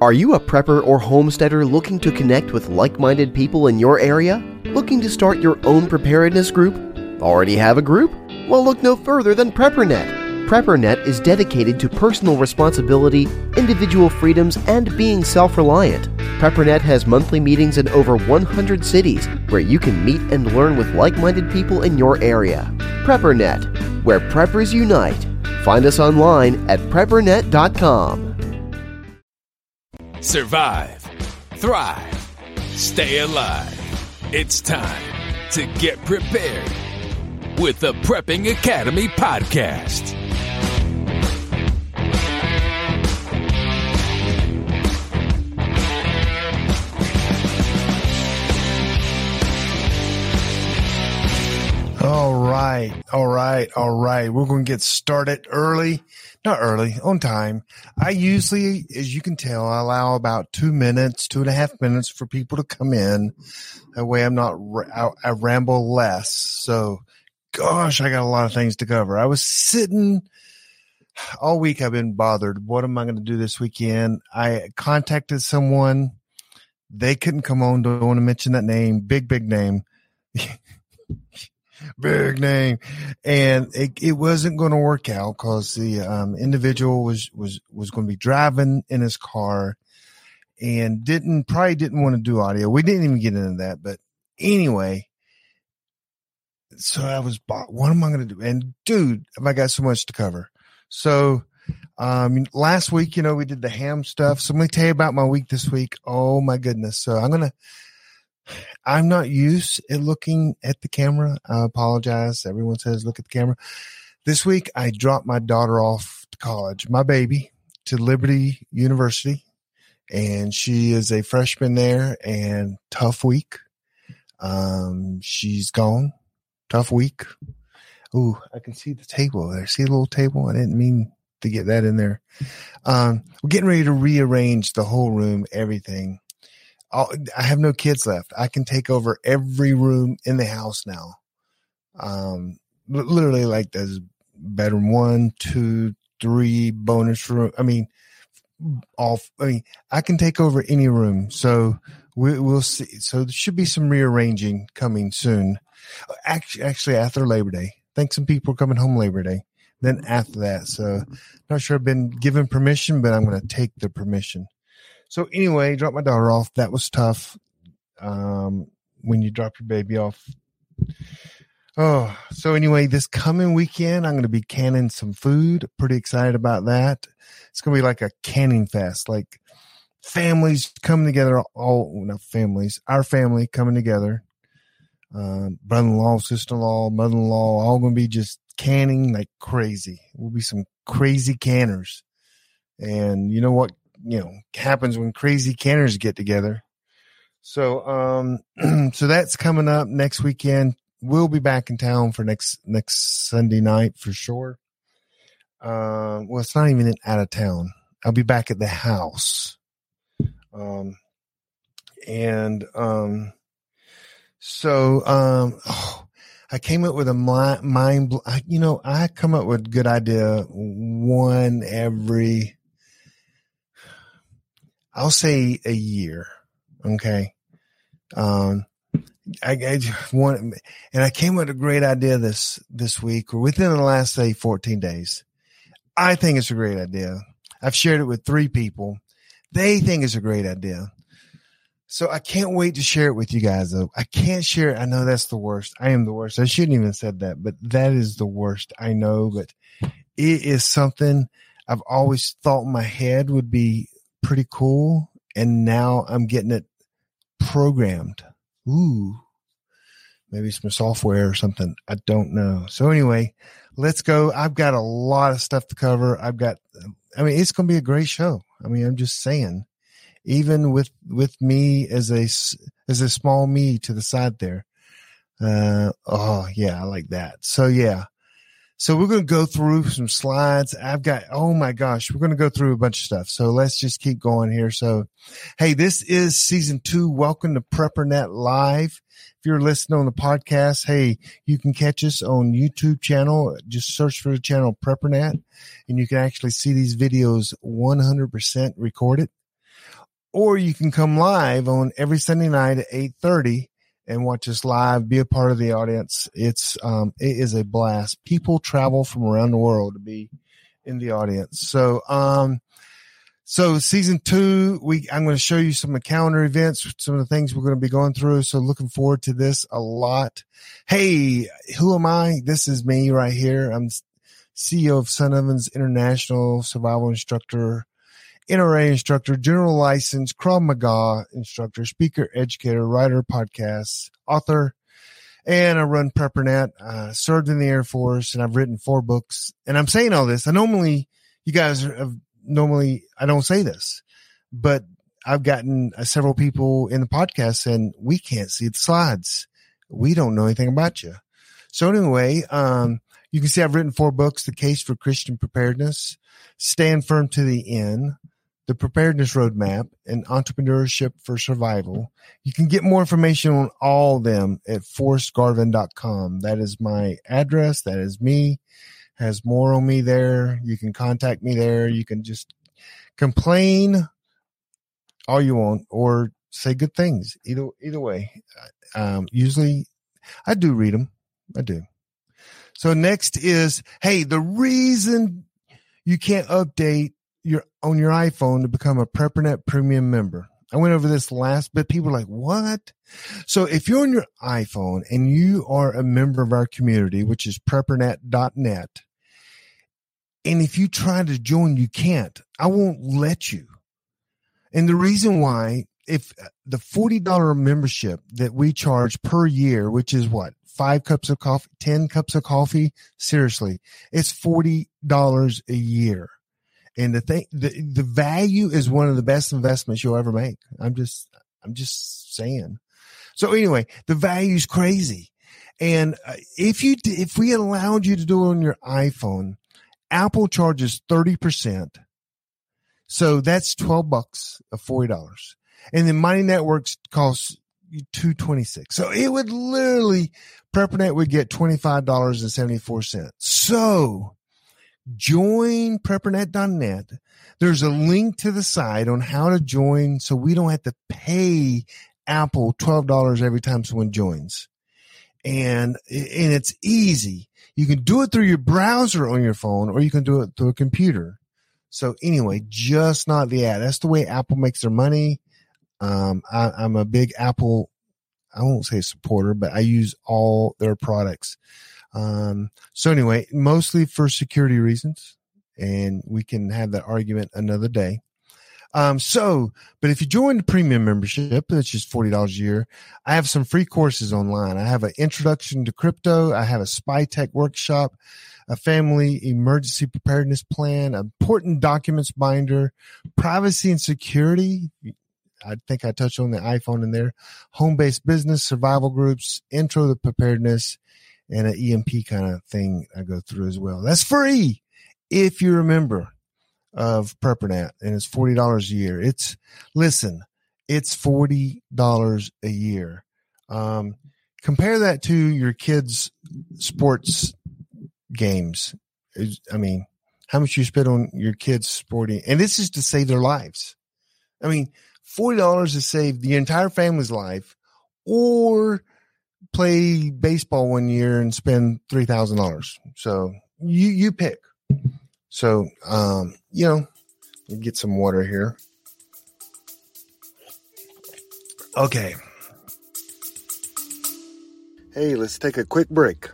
Are you a prepper or homesteader looking to connect with like minded people in your area? Looking to start your own preparedness group? Already have a group? Well, look no further than PrepperNet. PrepperNet is dedicated to personal responsibility, individual freedoms, and being self reliant. PrepperNet has monthly meetings in over 100 cities where you can meet and learn with like minded people in your area. PrepperNet, where preppers unite. Find us online at preppernet.com. Survive, thrive, stay alive. It's time to get prepared with the Prepping Academy podcast. All right. All right. All right. We're going to get started early, not early, on time. I usually, as you can tell, I allow about two minutes, two and a half minutes for people to come in. That way I'm not, I, I ramble less. So, gosh, I got a lot of things to cover. I was sitting all week. I've been bothered. What am I going to do this weekend? I contacted someone. They couldn't come on. Don't want to mention that name. Big, big name. big name. And it, it wasn't going to work out because the um, individual was was was going to be driving in his car and didn't probably didn't want to do audio. We didn't even get into that but anyway. So i was what am i going to do? And dude i got so much to cover. So um last week you know we did the ham stuff. So let me tell you about my week this week. Oh my goodness. So i'm gonna I'm not used at looking at the camera. I apologize. Everyone says look at the camera. This week I dropped my daughter off to college, my baby, to Liberty University, and she is a freshman there. And tough week. Um, she's gone. Tough week. Ooh, I can see the table there. See the little table? I didn't mean to get that in there. Um, we're getting ready to rearrange the whole room, everything. I'll, I have no kids left. I can take over every room in the house now. Um, literally like there's bedroom one, two, three bonus room. I mean, all, I mean, I can take over any room. So we, we'll see. So there should be some rearranging coming soon. Actually, actually after Labor Day, I think some people are coming home Labor Day. Then after that, so not sure I've been given permission, but I'm going to take the permission. So anyway, dropped my daughter off. That was tough. Um, when you drop your baby off. Oh, so anyway, this coming weekend, I'm going to be canning some food. Pretty excited about that. It's going to be like a canning fest, like families coming together. All not families, our family coming together. Um, brother-in-law, sister-in-law, mother-in-law, all going to be just canning like crazy. We'll be some crazy canners. And you know what you know happens when crazy canners get together. So um so that's coming up next weekend. We'll be back in town for next next Sunday night for sure. Um well it's not even out of town. I'll be back at the house. Um and um so um oh, I came up with a mind, mind you know, I come up with good idea one every I'll say a year. Okay. Um, I, I and I came with a great idea this, this week or within the last, say, 14 days. I think it's a great idea. I've shared it with three people. They think it's a great idea. So I can't wait to share it with you guys though. I can't share it. I know that's the worst. I am the worst. I shouldn't even said that, but that is the worst. I know, but it is something I've always thought my head would be pretty cool. And now I'm getting it programmed. Ooh, maybe some software or something. I don't know. So anyway, let's go. I've got a lot of stuff to cover. I've got, I mean, it's going to be a great show. I mean, I'm just saying, even with, with me as a, as a small me to the side there. Uh, oh yeah, I like that. So yeah. So we're going to go through some slides. I've got, oh my gosh, we're going to go through a bunch of stuff. So let's just keep going here. So, hey, this is season two. Welcome to PrepperNet Live. If you're listening on the podcast, hey, you can catch us on YouTube channel. Just search for the channel PrepperNet and you can actually see these videos 100% recorded. Or you can come live on every Sunday night at 830 and watch us live, be a part of the audience. It's um, it is a blast. People travel from around the world to be in the audience. So um, so season two, we I'm going to show you some of the calendar events, some of the things we're going to be going through. So looking forward to this a lot. Hey, who am I? This is me right here. I'm CEO of Sun Ovens International Survival Instructor NRA instructor, general license, Krav Maga instructor, speaker, educator, writer, podcast, author, and I run PrepperNet. Uh, served in the Air Force, and I've written four books. And I'm saying all this. I normally, you guys have normally, I don't say this, but I've gotten uh, several people in the podcast and we can't see the slides. We don't know anything about you. So anyway, um, you can see I've written four books: The Case for Christian Preparedness, Stand Firm to the End, the preparedness roadmap and entrepreneurship for survival. You can get more information on all of them at forrestgarvin.com. That is my address. That is me. Has more on me there. You can contact me there. You can just complain all you want or say good things. Either either way. Um, usually I do read them. I do. So next is, hey, the reason you can't update your on your iPhone to become a PrepperNet premium member. I went over this last, but people are like, what? So if you're on your iPhone and you are a member of our community, which is preppernet.net, and if you try to join, you can't. I won't let you. And the reason why, if uh, the $40 membership that we charge per year, which is what? Five cups of coffee, 10 cups of coffee. Seriously, it's $40 a year. And the thing, the, the value is one of the best investments you'll ever make. I'm just, I'm just saying. So anyway, the value is crazy. And uh, if you, if we allowed you to do it on your iPhone, Apple charges 30%. So that's 12 bucks of $40. And then Mighty Networks costs 226. So it would literally, PrepperNet would get $25.74. So join preppernet.net. There's a link to the site on how to join so we don't have to pay Apple $12 every time someone joins. And, and it's easy. You can do it through your browser on your phone or you can do it through a computer. So anyway, just not the ad. That's the way Apple makes their money. Um, I, I'm a big Apple, I won't say supporter, but I use all their products. Um, so anyway, mostly for security reasons, and we can have that argument another day. Um, so, but if you join the premium membership, that's just $40 a year. I have some free courses online. I have an introduction to crypto. I have a spy tech workshop, a family emergency preparedness plan, important documents binder, privacy and security. I think I touched on the iPhone in there, home based business, survival groups, intro to preparedness, and an EMP kind of thing I go through as well. That's free if you're a member of PrepperNet and it's $40 a year. It's, listen, it's $40 a year. Um, compare that to your kids' sports games. I mean, how much you spend on your kids' sporting, and this is to save their lives. I mean, $40 to save the entire family's life or play baseball one year and spend three thousand dollars. So you you pick. So um, you know, get some water here. Okay. Hey, let's take a quick break.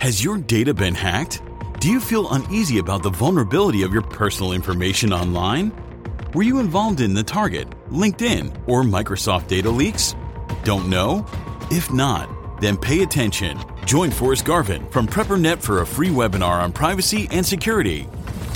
Has your data been hacked? Do you feel uneasy about the vulnerability of your personal information online? Were you involved in the Target, LinkedIn, or Microsoft data leaks? Don't know? If not, then pay attention. Join Forrest Garvin from PrepperNet for a free webinar on privacy and security.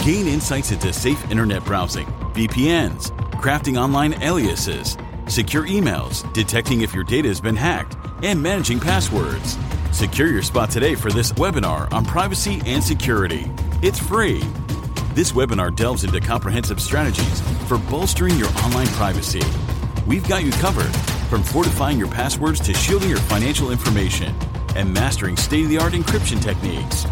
Gain insights into safe internet browsing, VPNs, crafting online aliases, secure emails, detecting if your data has been hacked, and managing passwords. Secure your spot today for this webinar on privacy and security. It's free. This webinar delves into comprehensive strategies for bolstering your online privacy. We've got you covered from fortifying your passwords to shielding your financial information and mastering state of the art encryption techniques.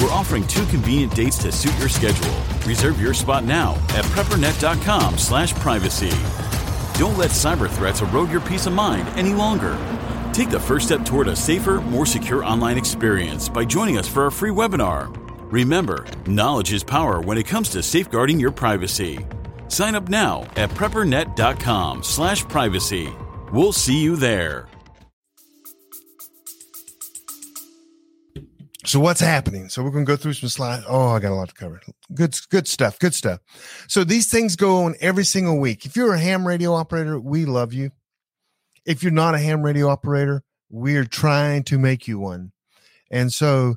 We're offering two convenient dates to suit your schedule. Reserve your spot now at preppernet.com/slash privacy. Don't let cyber threats erode your peace of mind any longer. Take the first step toward a safer, more secure online experience by joining us for our free webinar. Remember, knowledge is power when it comes to safeguarding your privacy. Sign up now at preppernet.com/privacy. We'll see you there. So what's happening? So we're to go through some slides. Oh, I got a lot to cover. Good, good stuff. Good stuff. So these things go on every single week. If you're a ham radio operator, we love you. If you're not a ham radio operator, we're trying to make you one. And so,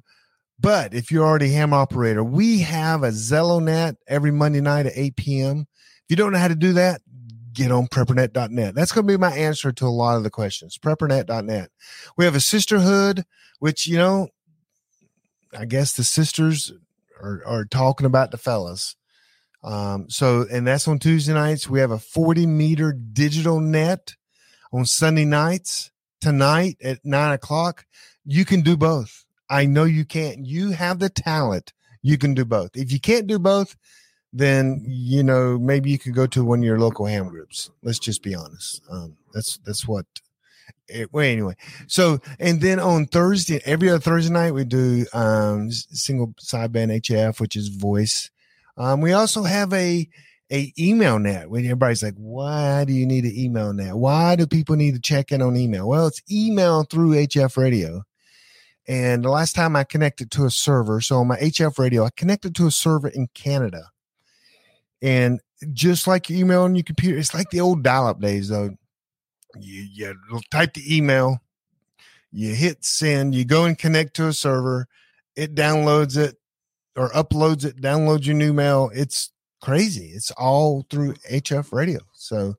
but if you're already ham operator, we have a Zello net every Monday night at 8 p.m. If you don't know how to do that, get on preppernet.net. That's going to be my answer to a lot of the questions. Preppernet.net. We have a sisterhood, which, you know, I guess the sisters are, are talking about the fellas. Um, so, and that's on Tuesday nights. We have a 40 meter digital net on Sunday nights tonight at nine o'clock. You can do both. I know you can't. You have the talent. You can do both. If you can't do both, then you know maybe you could go to one of your local ham groups. Let's just be honest. Um, that's that's what. It, well, anyway, so and then on Thursday, every other Thursday night, we do um, single sideband HF, which is voice. Um, we also have a a email net when everybody's like, why do you need an email net? Why do people need to check in on email? Well, it's email through HF radio. And the last time I connected to a server, so on my HF radio, I connected to a server in Canada. And just like your email on your computer, it's like the old dial up days, though. You, you type the email, you hit send, you go and connect to a server, it downloads it or uploads it, downloads your new mail. It's crazy. It's all through HF radio. So,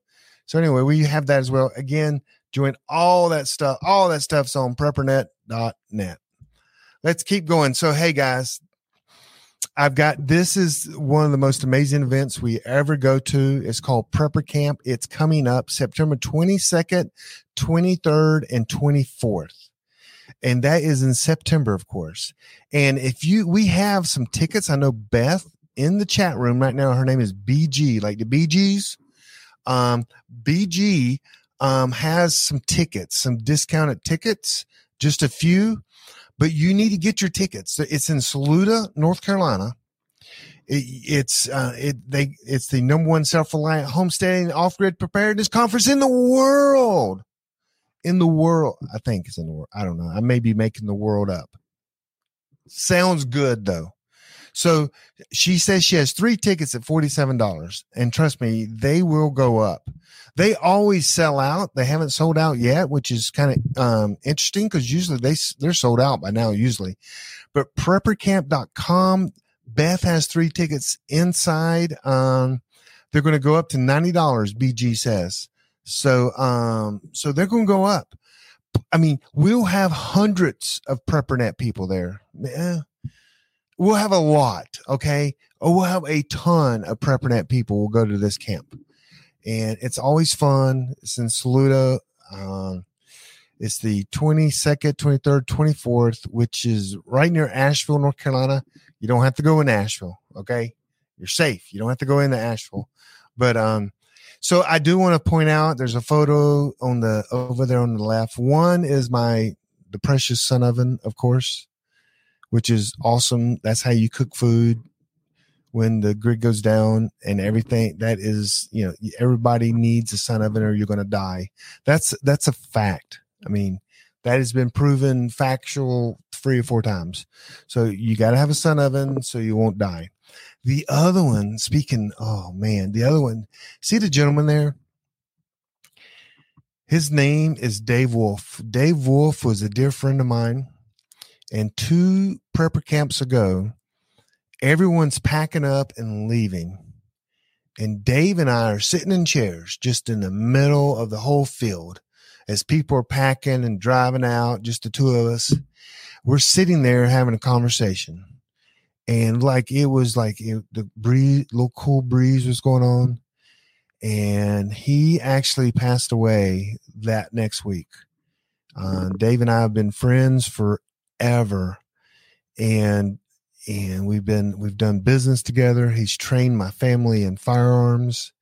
so anyway, we have that as well. Again, join all that stuff. All that stuff's on preppernet.net. Let's keep going. So, hey guys, I've got this is one of the most amazing events we ever go to. It's called Prepper Camp. It's coming up September 22nd, 23rd, and 24th. And that is in September, of course. And if you, we have some tickets. I know Beth in the chat room right now. Her name is BG, like the Bee Gees. Um, BG um, has some tickets, some discounted tickets, just a few, but you need to get your tickets. It's in Saluda, North Carolina. It, it's uh, it they it's the number one self reliant homesteading off grid preparedness conference in the world. In the world, I think it's in the world. I don't know. I may be making the world up. Sounds good though. So she says she has three tickets at $47. And trust me, they will go up. They always sell out. They haven't sold out yet, which is kind of um, interesting because usually they, they're sold out by now, usually. But preppercamp.com, Beth has three tickets inside. Um, they're going to go up to $90, BG says. So, um, so they're going to go up. I mean, we'll have hundreds of PrepperNet people there. Yeah, we'll have a lot. Okay. Oh, we'll have a ton of PrepperNet people will go to this camp. And it's always fun. It's in Saluda. Um, it's the 22nd, 23rd, 24th, which is right near Asheville, North Carolina. You don't have to go in Asheville. Okay. You're safe. You don't have to go into Asheville. But, um, so I do want to point out there's a photo on the over there on the left. One is my the precious sun oven, of course which is awesome. That's how you cook food when the grid goes down and everything. That is, you know, everybody needs a sun oven or you're going to die. That's that's a fact. I mean, that has been proven factual three or four times. So you got to have a sun oven so you won't die. The other one, speaking, oh man, the other one, see the gentleman there? His name is Dave Wolf. Dave Wolf was a dear friend of mine. And two prepper camps ago, everyone's packing up and leaving. And Dave and I are sitting in chairs just in the middle of the whole field. as people are packing and driving out, just the two of us, we're sitting there having a conversation. And like it was like it, the breeze, little cool breeze was going on. And he actually passed away that next week. Uh, Dave and I have been friends forever. And and we've been we've done business together. He's trained my family in firearms.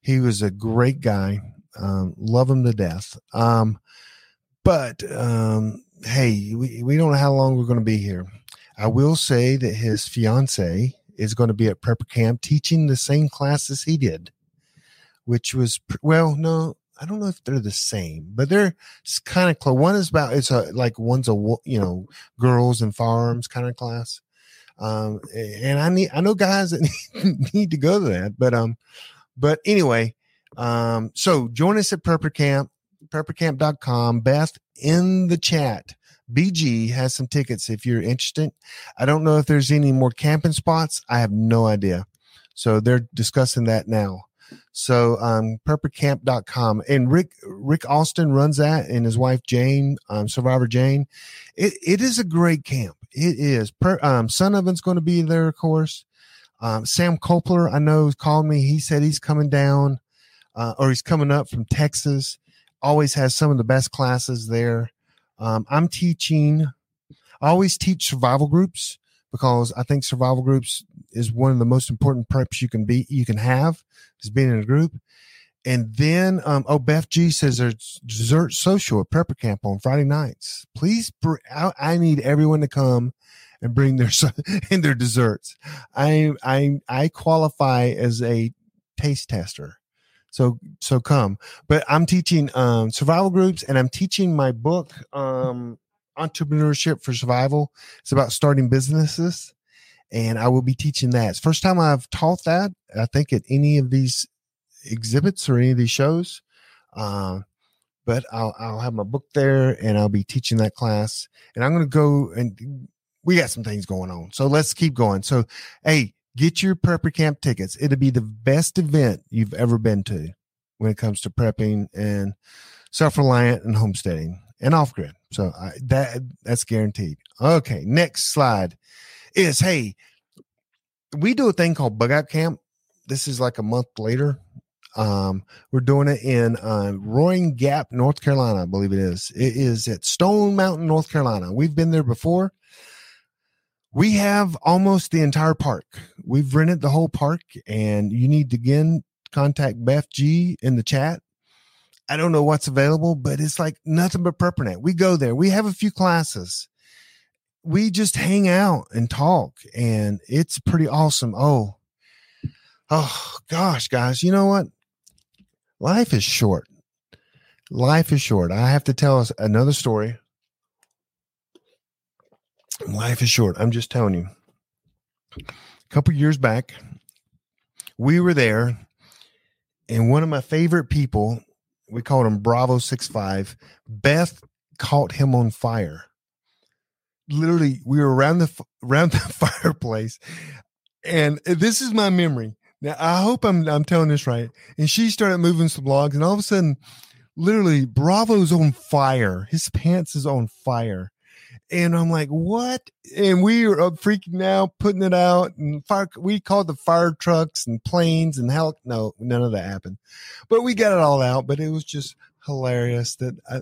He was a great guy. Um, love him to death. Um, but um, hey, we, we don't know how long we're going to be here. I will say that his fiance is going to be at prepper camp teaching the same classes he did, which was well, no, I don't know if they're the same, but they're kind of close. One is about it's a like one's a you know girls and farms kind of class, um, and I need I know guys that need, to go to that, but um, but anyway, um, so join us at Prepper Camp, preppercamp.com. Beth in the chat. BG has some tickets if you're interested. I don't know if there's any more camping spots. I have no idea. So they're discussing that now. So um preppercamp.com and Rick Rick Austin runs that and his wife Jane, um, Survivor Jane. It it is a great camp. It is. Per, um, Sun Oven's going to be there, of course. Um, Sam Copler, I know, called me. He said he's coming down, uh, or he's coming up from Texas. Always has some of the best classes there. Um, I'm teaching. I always teach survival groups because I think survival groups is one of the most important preps you can be you can have is being in a group. And then, um, oh, Beth G says there's dessert social at prepper camp on Friday nights. Please, br- I, I need everyone to come and bring their in their desserts. I I I qualify as a taste tester. So so come. But I'm teaching um survival groups and I'm teaching my book um entrepreneurship for survival. It's about starting businesses and I will be teaching that. It's first time I've taught that. I think at any of these exhibits or any of these shows. Uh, but I'll I'll have my book there and I'll be teaching that class. And I'm going to go and we got some things going on. So let's keep going. So, hey, get your prepper camp tickets. It'll be the best event you've ever been to when it comes to prepping and self-reliant and homesteading and off grid. So I, that that's guaranteed. Okay, next slide is hey, we do a thing called bug out camp. This is like a month later. Um, we're doing it in uh, Roaring Gap, North Carolina, I believe it is. It is at Stone Mountain, North Carolina. We've been there before we have almost the entire park. We've rented the whole park, and you need to again contact Beth G in the chat. I don't know what's available, but it's like nothing but PrepperNet. We go there. We have a few classes. We just hang out and talk, and it's pretty awesome. Oh, oh gosh, guys, you know what? Life is short. Life is short. I have to tell us another story life is short. I'm just telling you. A couple years back, we were there, and one of my favorite people, we called him Bravo Six Five. Beth caught him on fire. Literally, we were around the around the fireplace, and this is my memory. Now, I hope I'm I'm telling this right. And she started moving some logs, and all of a sudden, literally, Bravo's on fire. His pants is on fire and I'm like, what? And we were freaking out, putting it out, and fire. We called the fire trucks and planes and hell. No, none of that happened, but we got it all out. But it was just hilarious that I,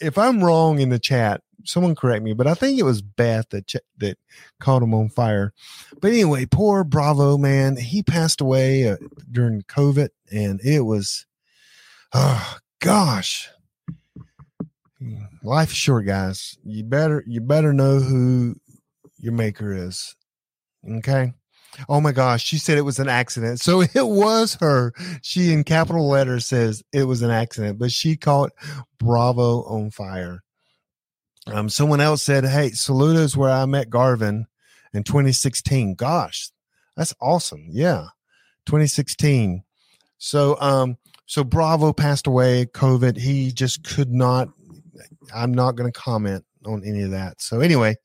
if I'm wrong in the chat, someone correct me. But I think it was Beth that ch- that caught him on fire. But anyway, poor Bravo man, he passed away uh, during COVID, and it was, oh gosh, life is short, guys. You better you better know who your maker is. Okay. Oh my gosh, she said it was an accident. So it was her. She in capital letters says it was an accident, but she caught Bravo on fire. Um, someone else said, Hey, Saluda is where I met Garvin in 2016. Gosh, that's awesome. Yeah. 2016. So um, so Bravo passed away, COVID. He just could not I'm not going to comment on any of that. So anyway,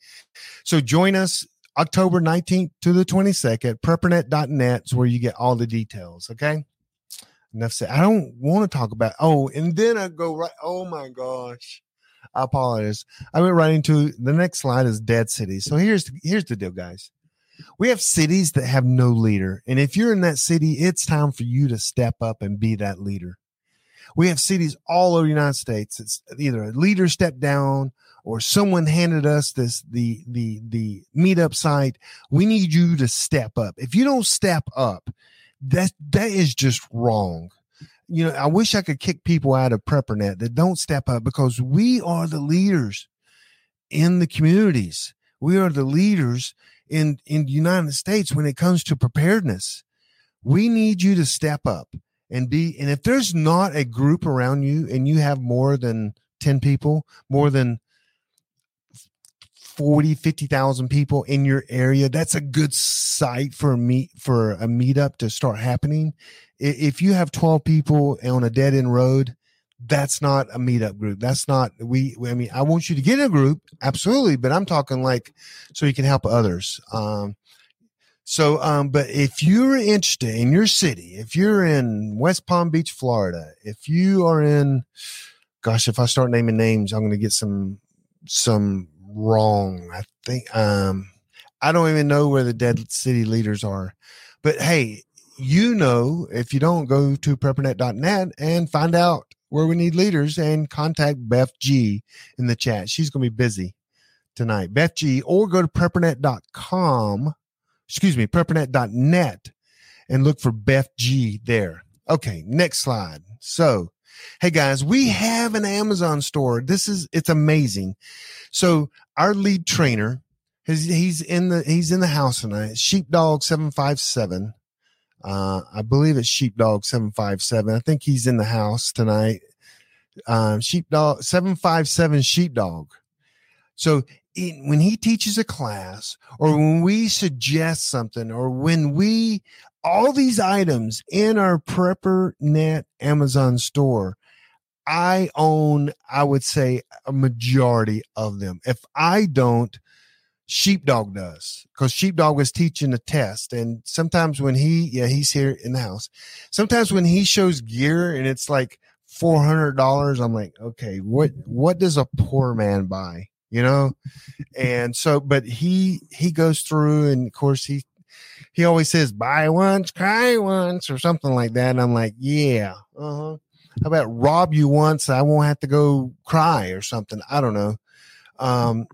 so join us October 19th to the 22nd. Preppernet.net is where you get all the details. Okay. enough said. I don't want to talk about. Oh, and then I go right. Oh my gosh, I apologize. I went right into the next slide is dead cities. So here's here's the deal, guys. We have cities that have no leader, and if you're in that city, it's time for you to step up and be that leader. We have cities all over the United States. It's either a leader stepped down or someone handed us this the the the meetup site. We need you to step up. If you don't step up, that that is just wrong. You know, I wish I could kick people out of PrepperNet that don't step up because we are the leaders in the communities. We are the leaders in in the United States when it comes to preparedness. We need you to step up and be and if there's not a group around you and you have more than 10 people, more than 40 50,000 people in your area that's a good site for a meet for a meetup to start happening. If you have 12 people on a dead end road that's not a meetup group. That's not we i mean i want you to get in a group absolutely but i'm talking like so you can help others. Um so um but if you're interested in your city if you're in west palm beach florida if you are in gosh if i start naming names i'm going to get some some wrong. I think um I don't even know where the dead city leaders are. But hey, you know, if you don't go to preppernet.net and find out where we need leaders and contact Beth G in the chat. She's going to be busy tonight. Beth G or go to preppernet.com, excuse me, preppernet.net and look for Beth G there. Okay, next slide. So, hey guys, we have an Amazon store. This is it's amazing. So our lead trainer, he's in the he's in the house tonight. Sheepdog seven five seven. Uh, I believe it's Sheepdog seven five seven. I think he's in the house tonight. Um, sheepdog seven five seven Sheepdog. So it, when he teaches a class, or mm-hmm. when we suggest something, or when we all these items in our PrepperNet Amazon store I own, I would say, a majority of them. If I don't, Sheepdog does because Sheepdog was teaching a test. And sometimes when he, yeah, he's here in the house. Sometimes when he shows gear and it's like $400, I'm like, okay, what, what does a poor man buy? You know? and so, but he, he goes through and of course he, he always says buy once, cry once or something like that. And I'm like, yeah, uh huh how about rob you once? I won't have to go cry or something. I don't know. Um,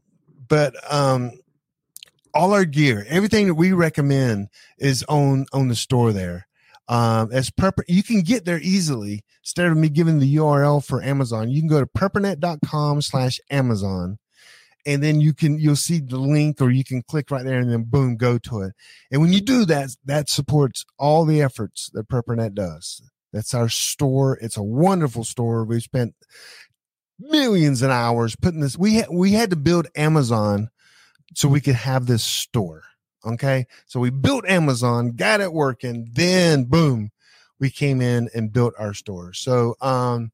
but um, all our gear, everything that we recommend is on on the store there. Um, as prepper, you can get there easily. Instead of me giving the URL for Amazon, you can go to preppernet.com slash Amazon and then you can you'll see the link or you can click right there and then boom go to it and when you do that that supports all the efforts that preppernet does that's our store. It's a wonderful store. We spent millions of hours putting this. We had we had to build Amazon so we could have this store. Okay, so we built Amazon, got it working, then boom, we came in and built our store. So um,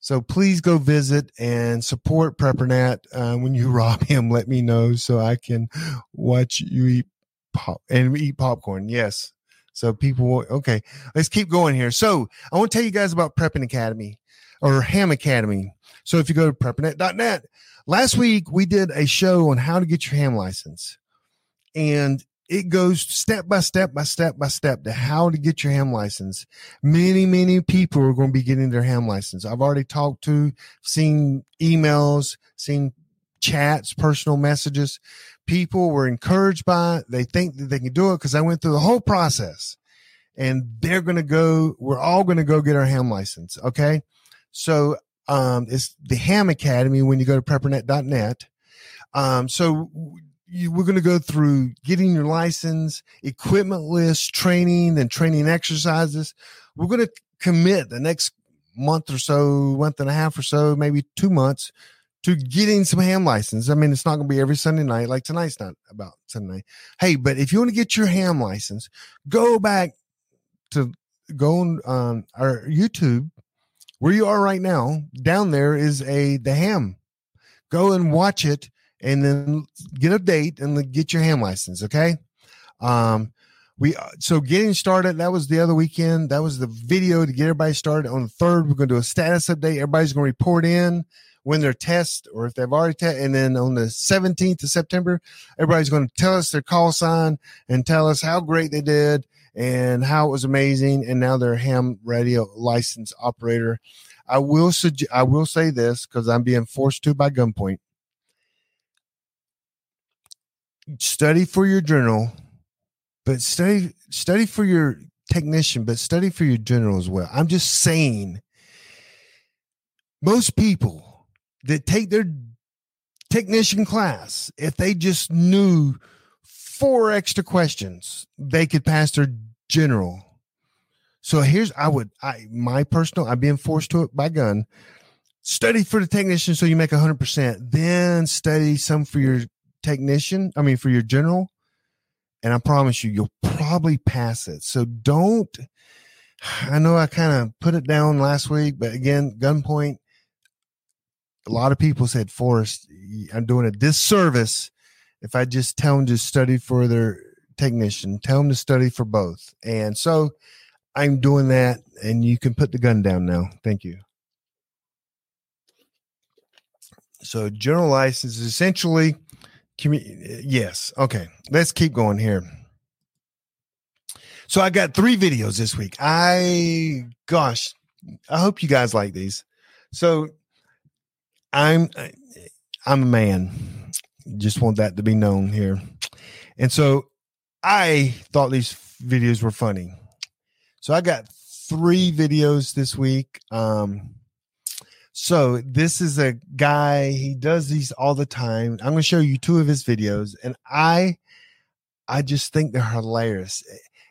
so please go visit and support PrepperNet. Uh, when you rob him, let me know so I can watch you eat pop and eat popcorn. Yes, so people, okay, let's keep going here. So I want to tell you guys about Prepping Academy or Ham Academy. So if you go to preppernet.net, last week we did a show on how to get your ham license. And it goes step by step by step by step to how to get your ham license. Many, many people are going to be getting their ham license. I've already talked to, seen emails, seen chats, personal messages people were encouraged by it. They think that they can do it because I went through the whole process and they're going to go, we're all going to go get our ham license. Okay. So, um, it's the ham academy when you go to preppernet.net. Um, so you, we're going to go through getting your license, equipment list, training and training exercises. We're going to commit the next month or so, month and a half or so, maybe two months to getting some ham license. I mean, it's not going to be every Sunday night. Like tonight's not about Sunday. Hey, but if you want to get your ham license, go back to go on um, our YouTube where you are right now. Down there is a the ham. Go and watch it, and then get a date and get your ham license. Okay. Um, we uh, so getting started. That was the other weekend. That was the video to get everybody started. On the third, we're going to do a status update. Everybody's going to report in when their test or if they've already tested. And then on the 17th of September, everybody's going to tell us their call sign and tell us how great they did and how it was amazing. And now they're ham radio license operator. I will suggest, I will say this because I'm being forced to by gunpoint. Study for your general, but study study for your technician, but study for your general as well. I'm just saying, most people that take their technician class, if they just knew four extra questions, they could pass their general. So here's I would I my personal I'm being forced to it by gun. Study for the technician so you make hundred percent. Then study some for your technician. I mean for your general, and I promise you you'll probably pass it. So don't. I know I kind of put it down last week, but again, gunpoint. A lot of people said, Forrest, I'm doing a disservice if I just tell them to study for their technician, tell them to study for both. And so I'm doing that, and you can put the gun down now. Thank you. So, general license is essentially, yes. Okay, let's keep going here. So, I got three videos this week. I, gosh, I hope you guys like these. So, I'm, I'm a man. Just want that to be known here. And so, I thought these videos were funny. So I got three videos this week. Um, so this is a guy, he does these all the time. I'm going to show you two of his videos and I I just think they're hilarious.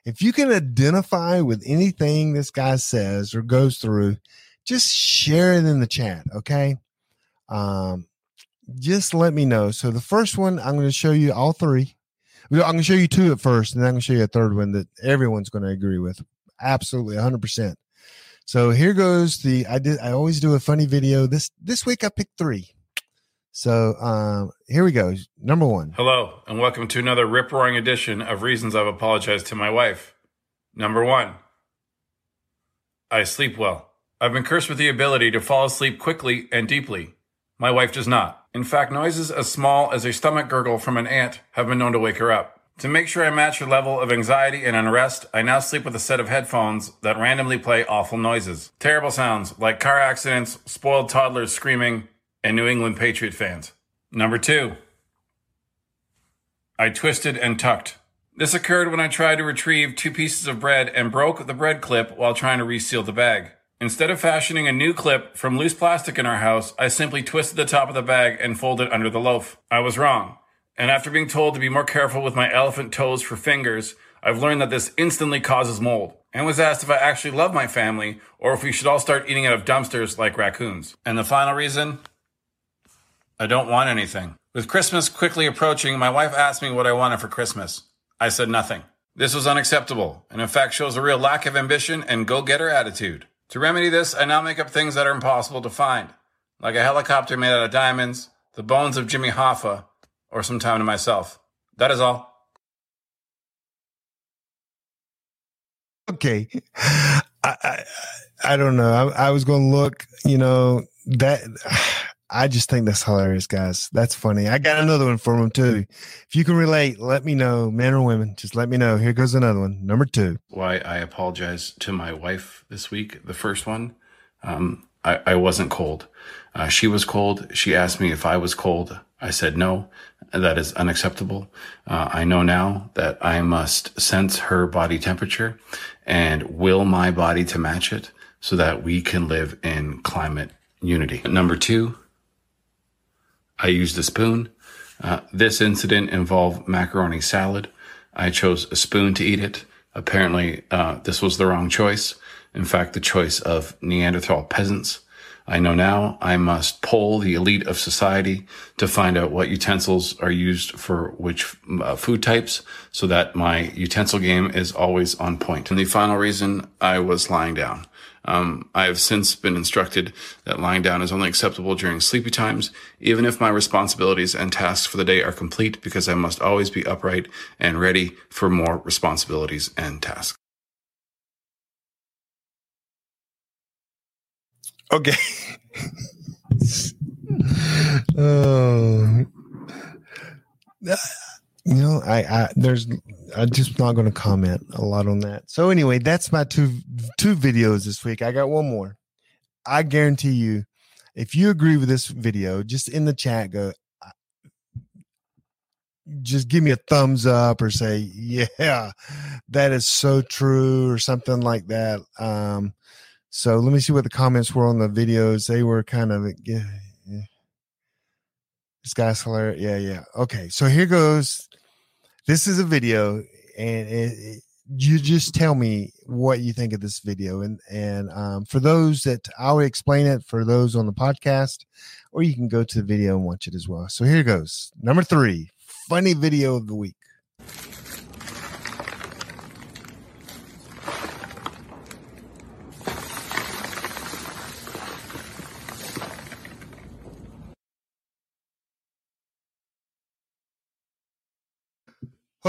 If you can identify with anything this guy says or goes through, just share it in the chat, okay? Um just let me know. So the first one I'm going to show you all three. I'm going to show you two at first, and then I'm going to show you a third one that everyone's going to agree with. Absolutely, 100. So here goes the. I did. I always do a funny video. This this week I picked three. So um, here we go. Number one. Hello, and welcome to another rip roaring edition of Reasons I've Apologized to My Wife. Number one. I sleep well. I've been cursed with the ability to fall asleep quickly and deeply. My wife does not. In fact, noises as small as a stomach gurgle from an ant have been known to wake her up. To make sure I match your level of anxiety and unrest, I now sleep with a set of headphones that randomly play awful noises. Terrible sounds like car accidents, spoiled toddlers screaming, and New England Patriot fans. Number two, I twisted and tucked. This occurred when I tried to retrieve two pieces of bread and broke the bread clip while trying to reseal the bag. Instead of fashioning a new clip from loose plastic in our house, I simply twisted the top of the bag and folded under the loaf. I was wrong. And after being told to be more careful with my elephant toes for fingers, I've learned that this instantly causes mold. And was asked if I actually love my family or if we should all start eating out of dumpsters like raccoons. And the final reason? I don't want anything. With Christmas quickly approaching, my wife asked me what I wanted for Christmas. I said nothing. This was unacceptable, and in fact shows a real lack of ambition and go-getter attitude. To remedy this, I now make up things that are impossible to find, like a helicopter made out of diamonds, the bones of Jimmy Hoffa, or some time to myself. That is all. Okay. I, I, I don't know. I, I was going to look, you know, that I just think that's hilarious, guys. That's funny. I got another one for them too. If you can relate, let me know, men or women. Just let me know. Here goes another one. Number two. Why I apologize to my wife this week. The first one, um, I, I wasn't cold. Uh, she was cold. She asked me if I was cold. I said no. That is unacceptable. Uh, I know now that I must sense her body temperature and will my body to match it so that we can live in climate unity. Number two, I used a spoon. Uh, this incident involved macaroni salad. I chose a spoon to eat it. Apparently, uh, this was the wrong choice. In fact, the choice of Neanderthal peasants. I know now I must poll the elite of society to find out what utensils are used for which uh, food types so that my utensil game is always on point. And the final reason I was lying down. Um, I have since been instructed that lying down is only acceptable during sleepy times, even if my responsibilities and tasks for the day are complete, because I must always be upright and ready for more responsibilities and tasks. Okay. oh, you know, I, I there's I'm just not going to comment a lot on that. So anyway, that's my two two videos this week. I got one more. I guarantee you, if you agree with this video, just in the chat, go. Just give me a thumbs up or say, yeah, that is so true or something like that. Um, so let me see what the comments were on the videos. They were kind of yeah, yeah. this guy's hilarious. Yeah, yeah. Okay, so here goes. This is a video, and it, it, you just tell me what you think of this video. And and um, for those that I'll explain it for those on the podcast, or you can go to the video and watch it as well. So here goes. Number three, funny video of the week.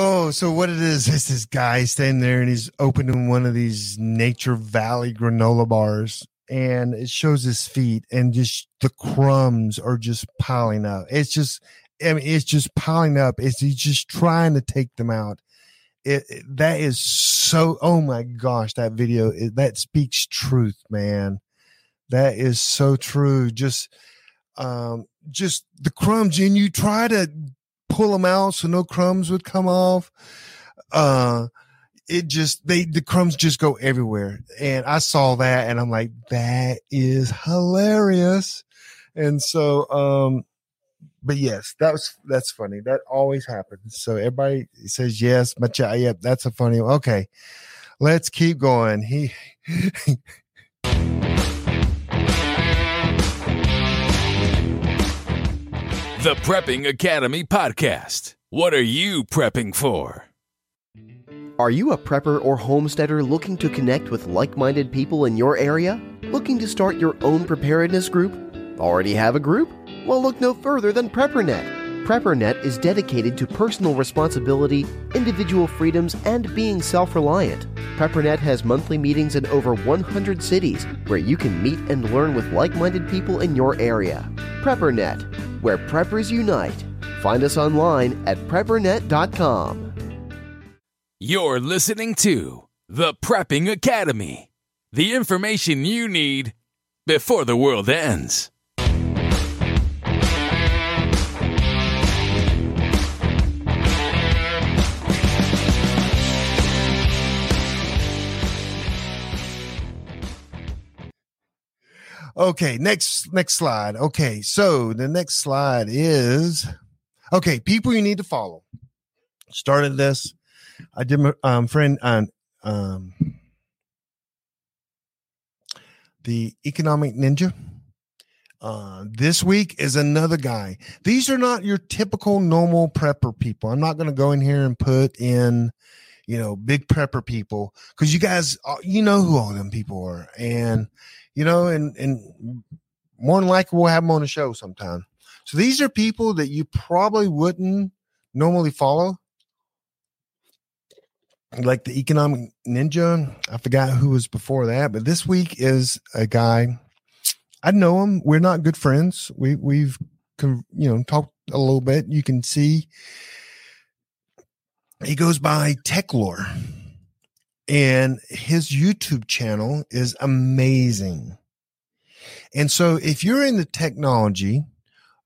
Oh, so what it is is this guy standing there and he's opening one of these Nature Valley granola bars and it shows his feet and just the crumbs are just piling up. It's just I mean it's just piling up. It's he's just trying to take them out. It, it that is so oh my gosh, that video it, that speaks truth, man. That is so true. Just um just the crumbs and you try to pull them out so no crumbs would come off. Uh, it just they the crumbs just go everywhere, and I saw that, and I'm like, that is hilarious. And so, um, but yes, that was that's funny. That always happens. So everybody says yes, yeah, yep, that's a funny. One. Okay, let's keep going. He. The Prepping Academy Podcast. What are you prepping for? Are you a prepper or homesteader looking to connect with like minded people in your area? Looking to start your own preparedness group? Already have a group? Well, look no further than PrepperNet. PrepperNet is dedicated to personal responsibility, individual freedoms, and being self reliant. PrepperNet has monthly meetings in over 100 cities where you can meet and learn with like minded people in your area. PrepperNet where preppers unite. Find us online at preppernet.com. You're listening to The Prepping Academy, the information you need before the world ends. Okay, next next slide. Okay, so the next slide is okay. People you need to follow. Started this. I did my um, friend on um, the economic ninja. Uh, this week is another guy. These are not your typical normal prepper people. I'm not going to go in here and put in, you know, big prepper people because you guys, uh, you know who all them people are, and you know, and and more than likely we'll have them on the show sometime. So these are people that you probably wouldn't normally follow. Like the economic ninja. I forgot who was before that, but this week is a guy. I know him. We're not good friends. We we've you know talked a little bit. You can see he goes by Techlore and his YouTube channel is amazing. And so if you're in the technology,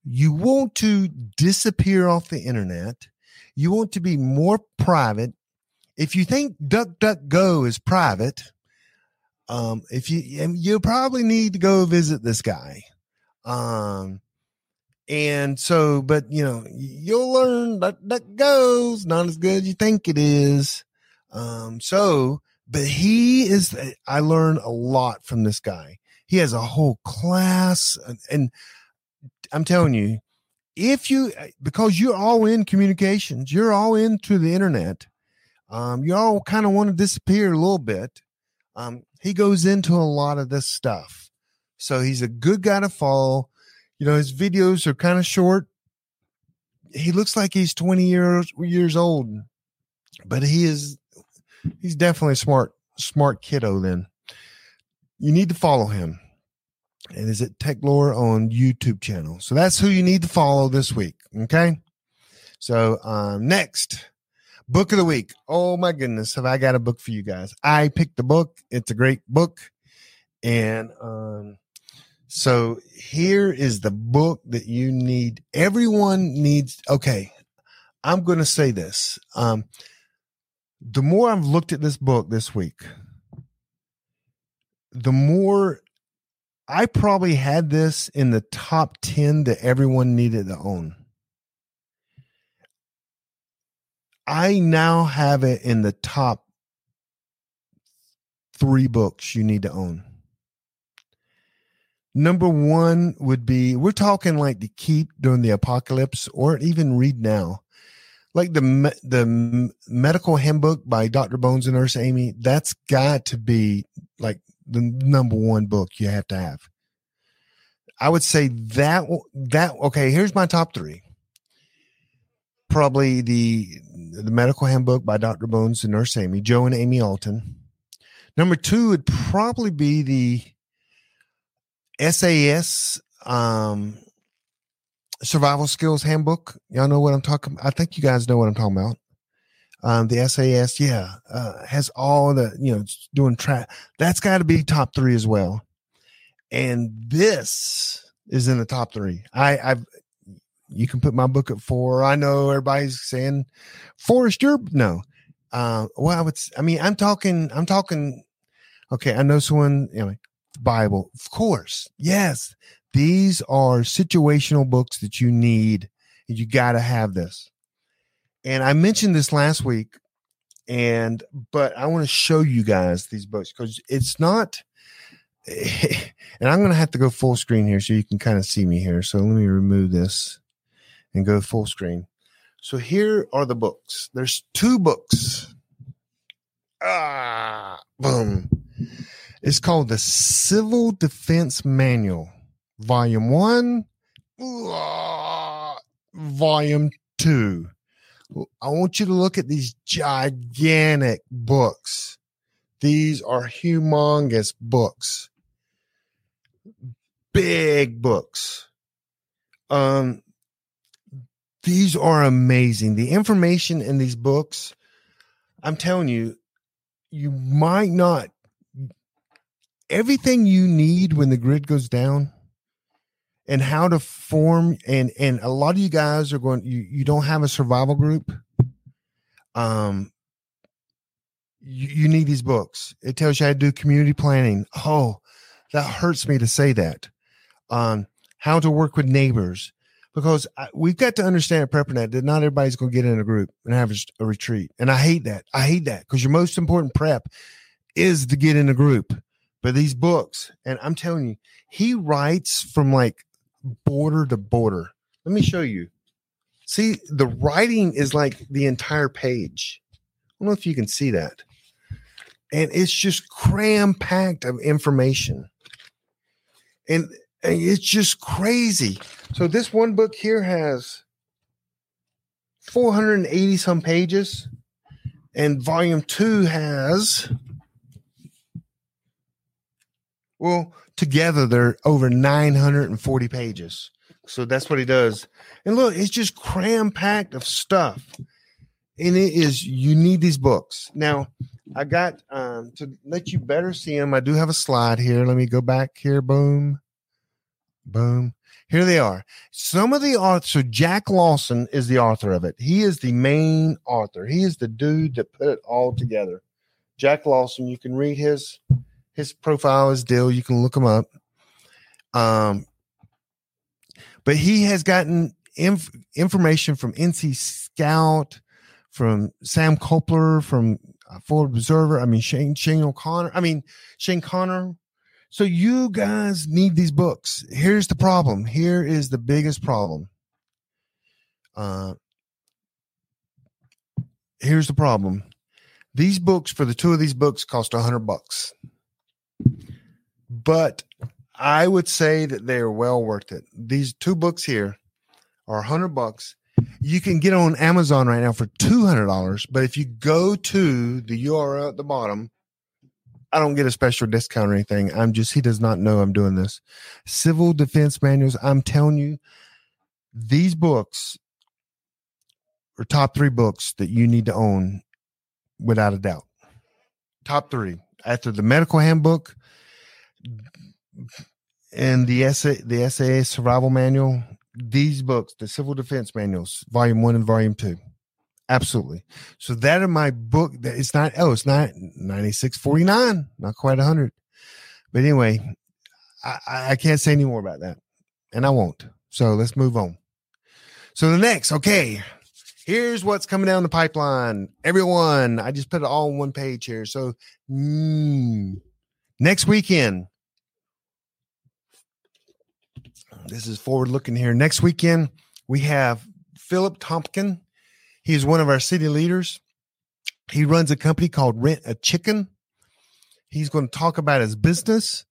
you want to disappear off the internet, you want to be more private. If you think DuckDuckGo is private, um, if you you probably need to go visit this guy. Um, and so, but you know, you'll learn that that goes not as good as you think it is. Um, so, but he is, I learned a lot from this guy. He has a whole class, and, and I'm telling you, if you because you're all in communications, you're all into the internet. Um, you all kind of want to disappear a little bit. Um, he goes into a lot of this stuff, so he's a good guy to follow. You know, his videos are kind of short. He looks like he's 20 years years old, but he is he's definitely smart smart kiddo. Then you need to follow him and is it Techlore on YouTube channel. So that's who you need to follow this week. Okay. So um, next book of the week. Oh my goodness, have I got a book for you guys? I picked the book. It's a great book, and um, so here is the book that you need. Everyone needs. Okay, I'm going to say this. Um, the more I've looked at this book this week, the more I probably had this in the top 10 that everyone needed to own. I now have it in the top three books you need to own. Number one would be we're talking like to keep during the apocalypse or even read now. Like the the medical handbook by Dr. Bones and Nurse Amy, that's got to be like the number one book you have to have. I would say that that okay. Here's my top three. Probably the the medical handbook by Dr. Bones and Nurse Amy, Joe and Amy Alton. Number two would probably be the SAS um, Survival Skills Handbook. Y'all know what I'm talking. I think you guys know what I'm talking about. Um, the SAS, yeah, uh, has all the you know doing track. That's got to be top three as well. And this is in the top three. I, I've you can put my book at four. I know everybody's saying Forrest, you're no. Uh, well, I would. I mean, I'm talking. I'm talking. Okay, I know someone. You Bible, of course. Yes, these are situational books that you need. And you got to have this. And I mentioned this last week, and but I want to show you guys these books because it's not. And I'm going to have to go full screen here so you can kind of see me here. So let me remove this and go full screen. So here are the books. There's two books. Ah, boom. It's called the Civil Defense Manual, Volume One, ah, Volume Two. I want you to look at these gigantic books. These are humongous books. Big books. Um these are amazing. The information in these books, I'm telling you, you might not everything you need when the grid goes down and how to form and and a lot of you guys are going you, you don't have a survival group. Um you, you need these books. It tells you how to do community planning. Oh that hurts me to say that. Um how to work with neighbors. Because I, we've got to understand at preppernet that not everybody's going to get in a group and have a, a retreat. And i hate that. I hate that because your most important prep is to get in a group but these books and i'm telling you he writes from like border to border. Let me show you. See, the writing is like the entire page. I don't know if you can see that. And it's just cram packed of information. And, and it's just crazy. So, this one book here has 480 some pages, and volume two has, well, together they're over 940 pages. So that's what he does. And look, it's just cram packed of stuff. And it is, you need these books. Now, I got um, to let you better see them. I do have a slide here. Let me go back here. Boom. Boom. Here they are. Some of the authors, so Jack Lawson is the author of it. He is the main author. He is the dude that put it all together. Jack Lawson, you can read his his profile is Dill. You can look him up. Um, but he has gotten inf- information from NC Scout, from Sam Culper, from uh, Forward Observer. I mean Shane Shane O'Connor. I mean Shane Connor. So you guys need these books. Here's the problem. Here is the biggest problem. Uh, here's the problem. These books for the two of these books cost a hundred bucks, but I would say that they are well worth it. These two books here are a hundred bucks. You can get on Amazon right now for two hundred dollars, but if you go to the URL at the bottom, I don't get a special discount or anything. I'm just he does not know I'm doing this. Civil defense manuals. I'm telling you, these books are top three books that you need to own without a doubt. Top three after the medical handbook and the SA, the SAA survival manual. These books, the civil defense manuals, volume one and volume two. Absolutely. So that in my book, that it's not, oh, it's not 9649, not quite 100. But anyway, I, I can't say any more about that. And I won't. So let's move on. So the next, okay, here's what's coming down the pipeline. Everyone, I just put it all on one page here. So mm, next weekend, this is forward looking here. Next weekend, we have Philip Tompkin. He's one of our city leaders. He runs a company called Rent a Chicken. He's going to talk about his business.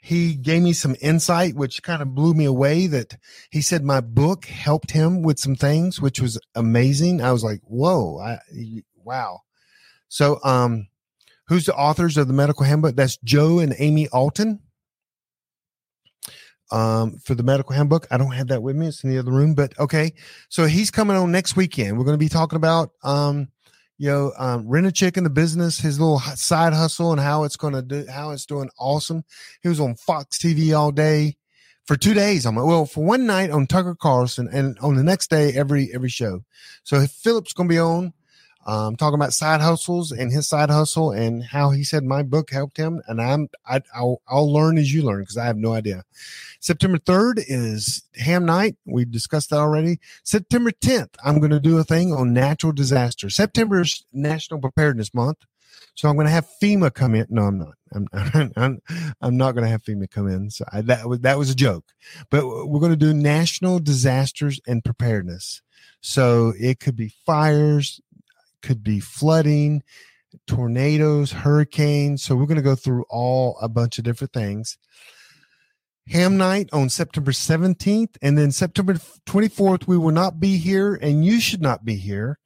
He gave me some insight, which kind of blew me away. That he said my book helped him with some things, which was amazing. I was like, "Whoa, I, wow!" So, um, who's the authors of the medical handbook? That's Joe and Amy Alton um, for the medical handbook. I don't have that with me. It's in the other room, but okay. So he's coming on next weekend. We're going to be talking about, um, you know, um, rent a chicken, the business, his little side hustle and how it's going to do, how it's doing awesome. He was on Fox TV all day for two days. I'm like, well, for one night on Tucker Carlson and on the next day, every, every show. So Philip's going to be on um, talking about side hustles and his side hustle and how he said my book helped him. And I'm I, will I'll learn as you learn because I have no idea. September 3rd is Ham Night. We discussed that already. September 10th, I'm going to do a thing on natural disaster. September is National Preparedness Month. So I'm going to have FEMA come in. No, I'm not. I'm I'm, I'm not going to have FEMA come in. So I, that was that was a joke. But we're going to do national disasters and preparedness. So it could be fires, could be flooding, tornadoes, hurricanes. So we're going to go through all a bunch of different things. Ham night on September 17th. And then September 24th, we will not be here, and you should not be here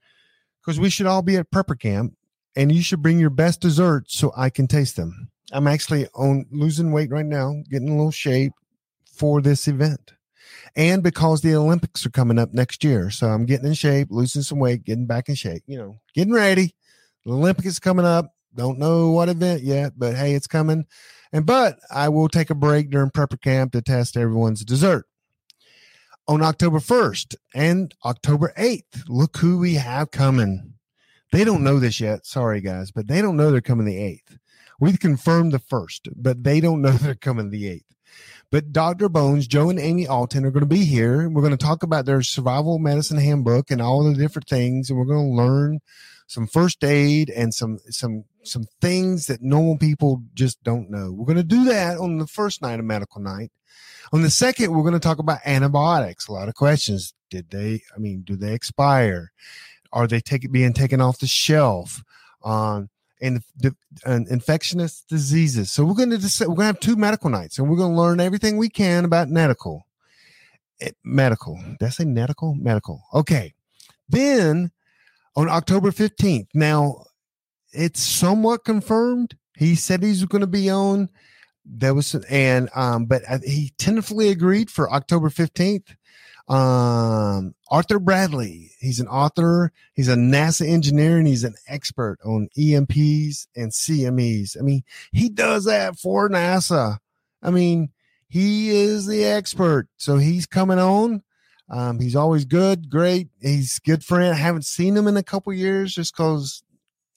because we should all be at prepper camp and you should bring your best desserts so I can taste them. I'm actually on losing weight right now, getting a little shape for this event and because the Olympics are coming up next year. So I'm getting in shape, losing some weight, getting back in shape, you know, getting ready. The Olympics is coming up. Don't know what event yet, but hey, it's coming. And but I will take a break during prepper camp to test everyone's dessert. On October 1st and October 8th, look who we have coming. They don't know this yet. Sorry, guys, but they don't know they're coming the 8th. We've confirmed the first, but they don't know they're coming the 8th. But Dr. Bones, Joe and Amy Alton are going to be here. We're going to talk about their survival medicine handbook and all the different things, and we're going to learn some first aid and some some some things that normal people just don't know. We're going to do that on the first night of medical night. On the second, we're going to talk about antibiotics. A lot of questions. Did they? I mean, do they expire? Are they take, being taken off the shelf? Um, and, and infectious diseases. So we're going to just, we're going to have two medical nights, and we're going to learn everything we can about medical. It, eh, medical. Did I say medical? Medical. Okay. Then on October fifteenth. Now it's somewhat confirmed. He said he's going to be on. There was and um, but he tentatively agreed for October fifteenth. Um, Arthur Bradley, he's an author, he's a NASA engineer, and he's an expert on EMPs and CMEs. I mean, he does that for NASA. I mean, he is the expert. So he's coming on. Um, he's always good, great. He's good friend. I haven't seen him in a couple years just because,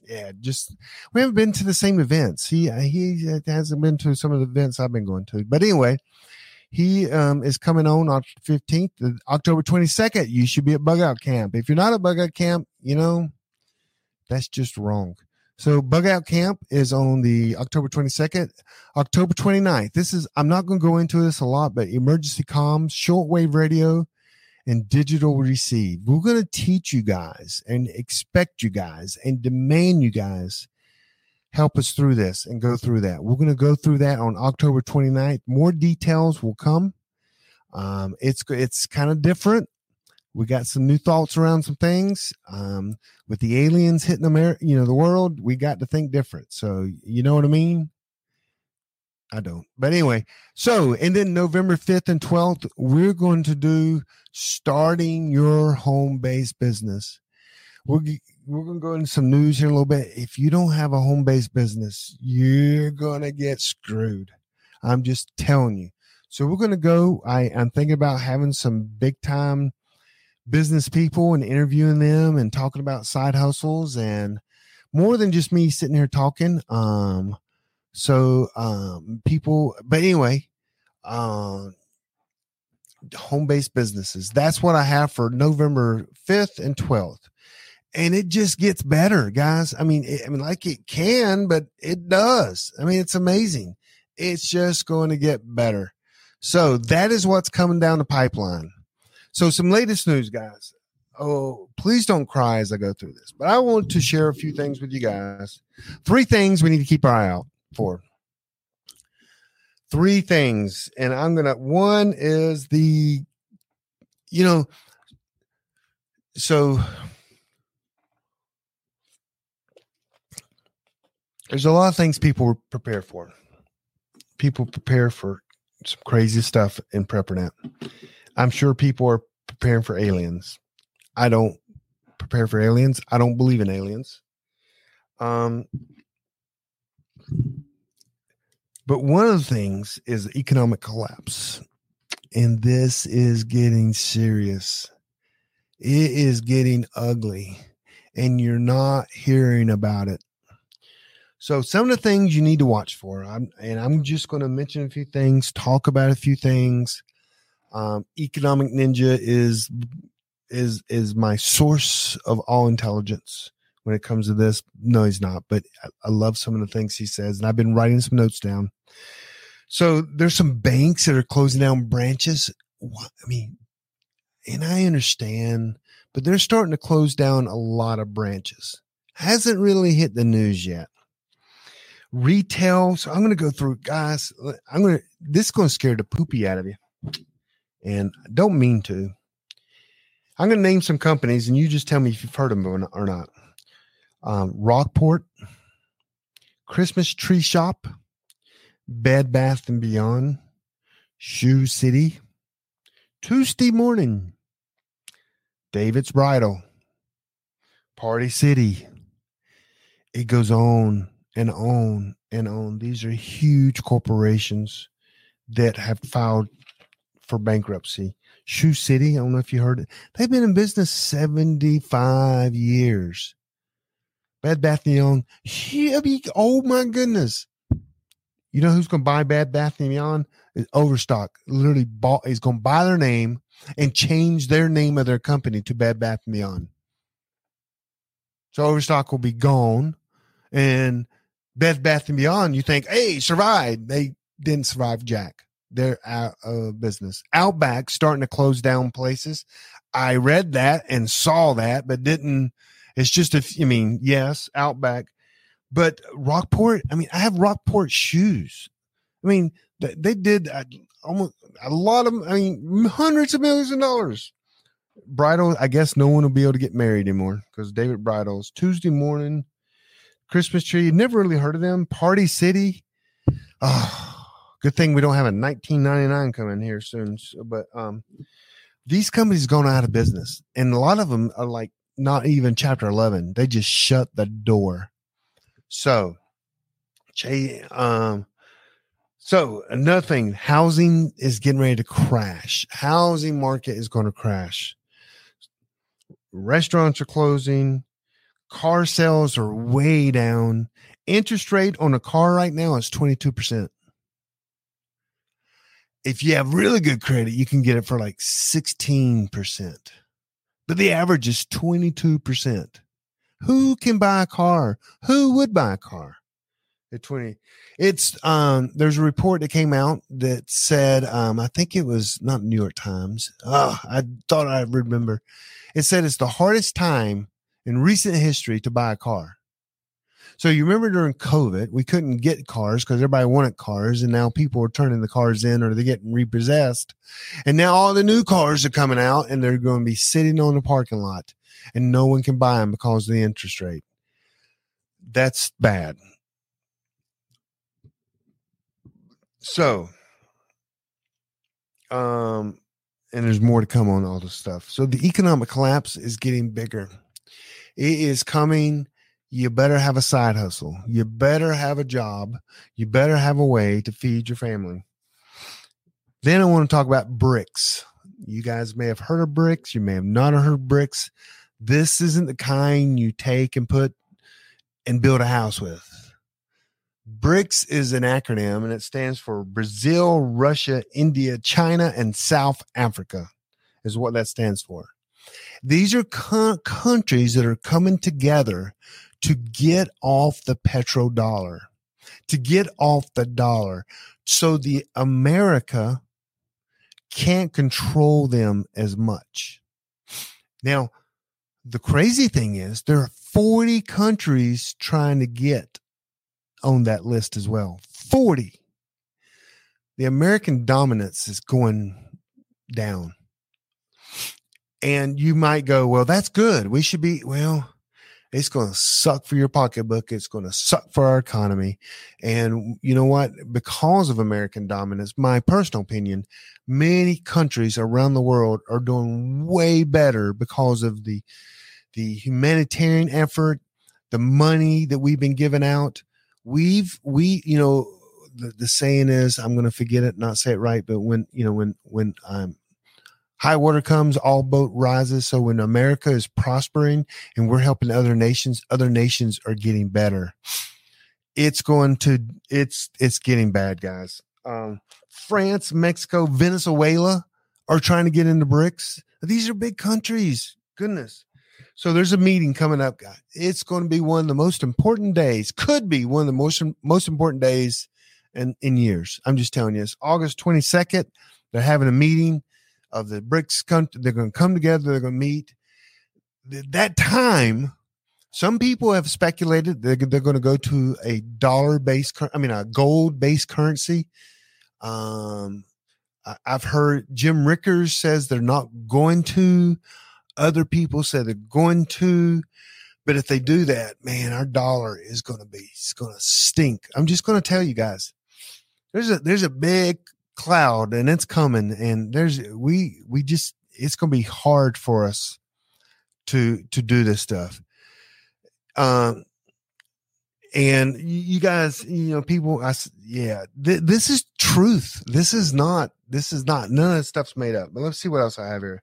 yeah, just we haven't been to the same events. He he hasn't been to some of the events I've been going to. But anyway, he um, is coming on on 15th, October 22nd. You should be at Bug Out Camp. If you're not at Bug Out Camp, you know, that's just wrong. So Bug Out Camp is on the October 22nd, October 29th. This is I'm not going to go into this a lot, but emergency comms, shortwave radio, and digital receive. We're going to teach you guys and expect you guys and demand you guys help us through this and go through that. We're going to go through that on October 29th. More details will come. Um, it's it's kind of different. We got some new thoughts around some things. Um, with the aliens hitting America, you know, the world, we got to think different. So you know what I mean? I don't. But anyway, so and then November 5th and 12th, we're going to do starting your home based business. We're we're to go into some news here in a little bit. If you don't have a home based business, you're to get screwed. I'm just telling you. So we're to go. I, I'm thinking about having some big time business people and interviewing them and talking about side hustles and more than just me sitting here talking. Um, so um, people, but anyway, um, home based businesses. That's what I have for November 5th and 12th and it just gets better, guys. I mean, it, I mean, like it can, but it does. I mean, it's amazing. It's just going to get better. So that is what's coming down the pipeline. So some latest news, guys. Oh, please don't cry as I go through this, but I want to share a few things with you guys. Three things we need to keep our eye out for. Three things, and I'm gonna. One is the, you know, so there's a lot of things people prepare for. People prepare for some crazy stuff in PrepperNet. I'm sure people are preparing for aliens. I don't prepare for aliens. I don't believe in aliens. Um, but one of the things is economic collapse. And this is getting serious. It is getting ugly. And you're not hearing about it so some of the things you need to watch for, I'm, and I'm just going to mention a few things, talk about a few things. Um, Economic Ninja is is is my source of all intelligence when it comes to this. No, he's not, but I, I love some of the things he says, and I've been writing some notes down. So there's some banks that are closing down branches. What, I mean, and I understand, but they're starting to close down a lot of branches. Hasn't really hit the news yet retail. So I'm going to go through, guys. I'm going to, this is going to scare the poopy out of you. And I don't mean to. I'm going to name some companies and you just tell me if you've heard of them or not. Um, Rockport, Christmas Tree Shop, Bed Bath and Beyond, Shoe City, Tuesday Morning, David's Bridal, Party City. It goes on and on and on. These are huge corporations that have filed for bankruptcy. Shoe City, I don't know if you heard it. They've been in business 75 years. Bad Bath and Beyond, oh my goodness. You know who's going to buy Bad Bath and Beyond? Overstock. Literally bought, is going to buy their name and change their name of their company to Bad Bath and Beyond. So Overstock will be gone and Bed Bath and Beyond, you think, hey, survived. They didn't survive Jack. They're out of business. Outback starting to close down places. I read that and saw that, but didn't. It's just a. I mean, yes, Outback, but Rockport. I mean, I have Rockport shoes. I mean, they, did uh, almost a lot of. I mean, hundreds of millions of dollars. Bridal. I guess no one will be able to get married anymore because David Bridal's Tuesday morning Christmas tree. Never really heard of them. Party City. Oh, good thing we don't have a 1999 coming here soon. So, but um, these companies going out of business, and a lot of them are like not even Chapter 11. They just shut the door. So, Jay, um, so another thing, housing is getting ready to crash. Housing market is going to crash. Restaurants are closing car sales are way down. Interest rate on a car right now is 22%. If you have really good credit, you can get it for like 16%. But the average is 22%. Who can buy a car? Who would buy a car at 20? It's um there's a report that came out that said um I think it was not New York Times. Oh, I thought I remember. It said it's the hardest time in recent history to buy a car. So you remember during COVID, we couldn't get cars because everybody wanted cars, and now people are turning the cars in or they're getting repossessed. And now all the new cars are coming out and they're going to be sitting on the parking lot and no one can buy them because of the interest rate. That's bad. So, um, and there's more to come on all this stuff. So the economic collapse is getting bigger. It is coming. You better have a side hustle. You better have a job. You better have a way to feed your family. Then I want to talk about bricks. You guys may have heard of bricks. You may have not heard of BRICS. This isn't the kind you take and put and build a house with. BRICS is an acronym and it stands for Brazil, Russia, India, China, and South Africa, is what that stands for. These are co- countries that are coming together to get off the petrodollar, to get off the dollar. So the America can't control them as much. Now, the crazy thing is there are 40 countries trying to get on that list as well. 40. The American dominance is going down. And you might go, well, that's good. We should be, well, it's going to suck for your pocketbook. It's going to suck for our economy. And you know what? Because of American dominance, my personal opinion, many countries around the world are doing way better because of the the humanitarian effort, the money that we've been giving out. We've we you know the, the saying is I'm going to forget it, not say it right, but when you know when when um high water comes, all boat rises. So when America is prospering and we're helping other nations, other nations are getting better. It's going to it's it's getting bad, guys. Um, France, Mexico, Venezuela are trying to get into BRICS. These are big countries. Goodness. So there's a meeting coming up, guys. It's going to be one of the most important days. Could be one of the most most important days in in years. I'm just telling you. It's August 22nd. They're having a meeting of the BRICS country. They're going to come together. They're going to meet. That time, some people have speculated they're, they're going to go to a dollar based, I mean, a gold based currency. Um, I've heard Jim Rickards says they're not going to. Other people say they're going to. But if they do that, man, our dollar is going to be, it's going to stink. I'm just going to tell you guys, there's a, there's a big cloud and it's coming and there's we we just it's going to be hard for us to to do this stuff. Um and you guys you know people i yeah th- this is truth. This is not this is not none of this stuff's made up but let's see what else i have here.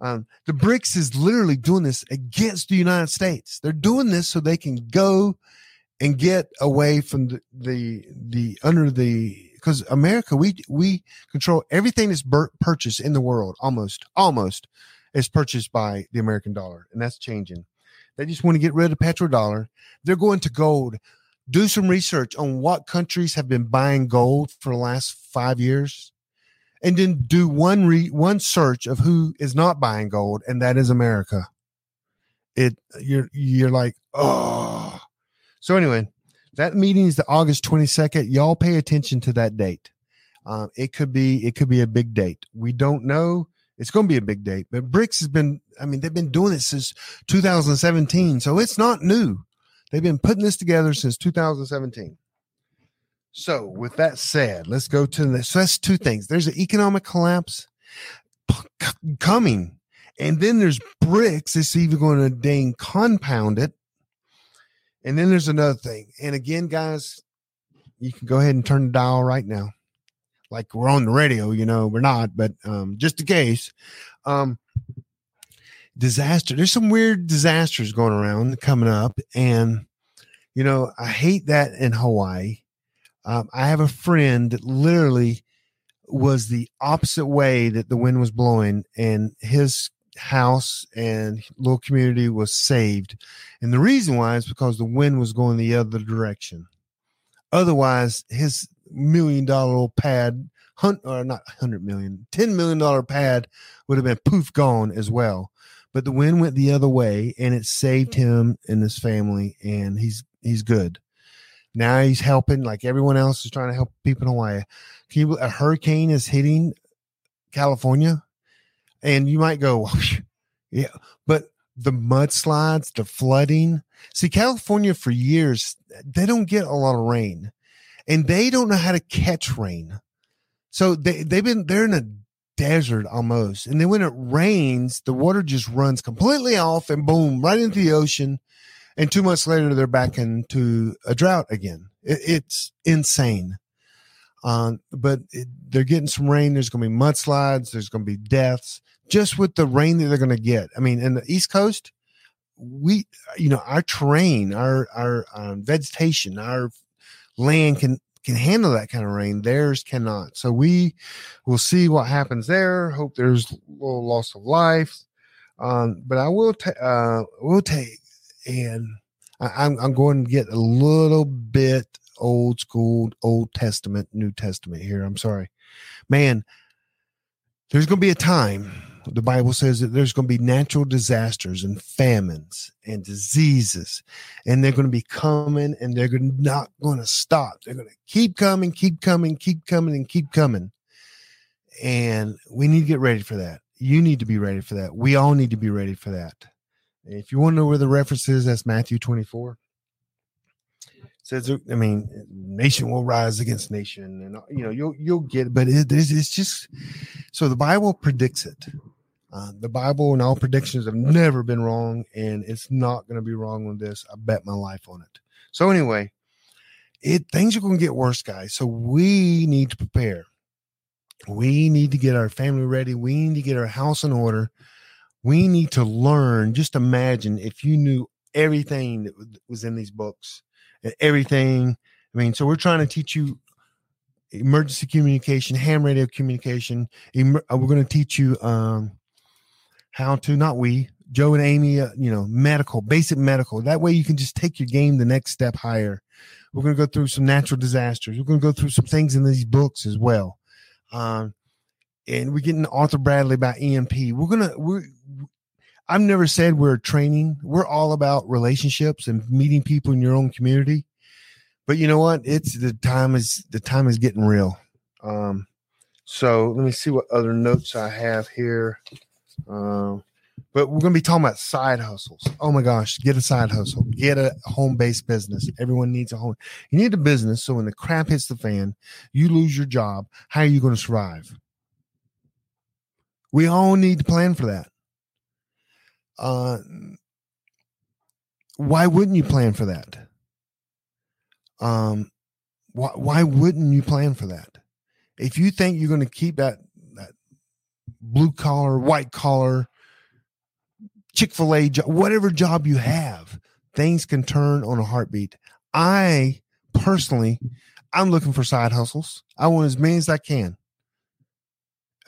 Um the brics is literally doing this against the united states. They're doing this so they can go and get away from the the, the under the because America, we we control everything that's bur- purchased in the world. Almost, almost is purchased by the American dollar, and that's changing. They just want to get rid of petrodollar. They're going to gold. Do some research on what countries have been buying gold for the last five years, and then do one re- one search of who is not buying gold, and that is America. It you're you're like oh. So anyway, that meeting is the August 22nd. Y'all pay attention to that date. Um, it could be it could be a big date. We don't know. It's going to be a big date. But BRICS has been. I mean, they've been doing it since 2017, so it's not new. They've been putting this together since 2017. So, with that said, let's go to the. So that's two things. There's an economic collapse coming, and then there's BRICS. It's even going to dang compound it and then there's another thing. And again, guys, you can go ahead and turn the dial right now. Like we're on the radio, you know, we're not, but um, just in case. Um, disaster. There's some weird disasters going around coming up. And, you know, I hate that in Hawaii. Um, I have a friend that literally was the opposite way that the wind was blowing, and his house and little community was saved. And the reason why is because the wind was going the other direction. Otherwise, his million dollar pad, hunt or not hundred million, ten million dollar pad would have been poof gone as well. But the wind went the other way, and it saved him and his family, and he's he's good. Now he's helping, like everyone else is trying to help people in Hawaii. Can you, a hurricane is hitting California, and you might go, yeah, but the mudslides, the flooding. See, California for years they don't get a lot of rain, and they don't know how to catch rain. So they they've been they're in a desert almost, and then when it rains, the water just runs completely off, and boom, right into the ocean. And two months later, they're back into a drought again. It, it's insane. Um, but it, they're getting some rain. There's going to be mudslides. There's going to be deaths just with the rain that they're going to get. I mean, in the East Coast, we, you know, our terrain, our our um, vegetation, our land can can handle that kind of rain. Theirs cannot. So we will see what happens there. Hope there's a little loss of life. Um, but I will take, uh, will take, and I, I'm I'm going to get a little bit old school, Old Testament, New Testament here. I'm sorry, man. There's going to be a time the Bible says that there's going to be natural disasters and famines and diseases, and they're going to be coming and they're not going to stop. They're going to keep coming, keep coming, keep coming, and keep coming. And we need to get ready for that. You need to be ready for that. We all need to be ready for that. If you want to know where the reference is, that's Matthew 24 says i mean nation will rise against nation and you know you'll you'll get it but it is it's just so the bible predicts it uh, the bible and all predictions have never been wrong and it's not going to be wrong on this. I bet my life on it. So anyway it things are going to get worse guys. So we need to prepare. We need to get our family ready. We need to get our house in order. We need to learn. Just imagine if you knew everything that was in these books and everything. I mean, so we're trying to teach you emergency communication, ham radio communication. Uh, we're going to teach you um, how to, not we, Joe and Amy, uh, you know, medical, basic medical. That way you can just take your game the next step higher. We're going to go through some natural disasters. We're going to go through some things in these books as well. Um, and we're getting Arthur Bradley about EMP. We're going to, we're, I've never said we're training. We're all about relationships and meeting people in your own community. But you know what? It's the time is the time is getting real. Um, so let me see what other notes I have here. Um, but we're going to be talking about side hustles. Oh my gosh, get a side hustle, get a home based business. Everyone needs a home. You need a business so when the crap hits the fan, you lose your job. How are you going to survive? We all need to plan for that uh, why wouldn't you plan for that? Um, why why wouldn't you plan for that? If you think you're going to keep that that blue collar, white collar, Chick Fil A job, whatever job you have, things can turn on a heartbeat. I personally, I'm looking for side hustles. I want as many as I can.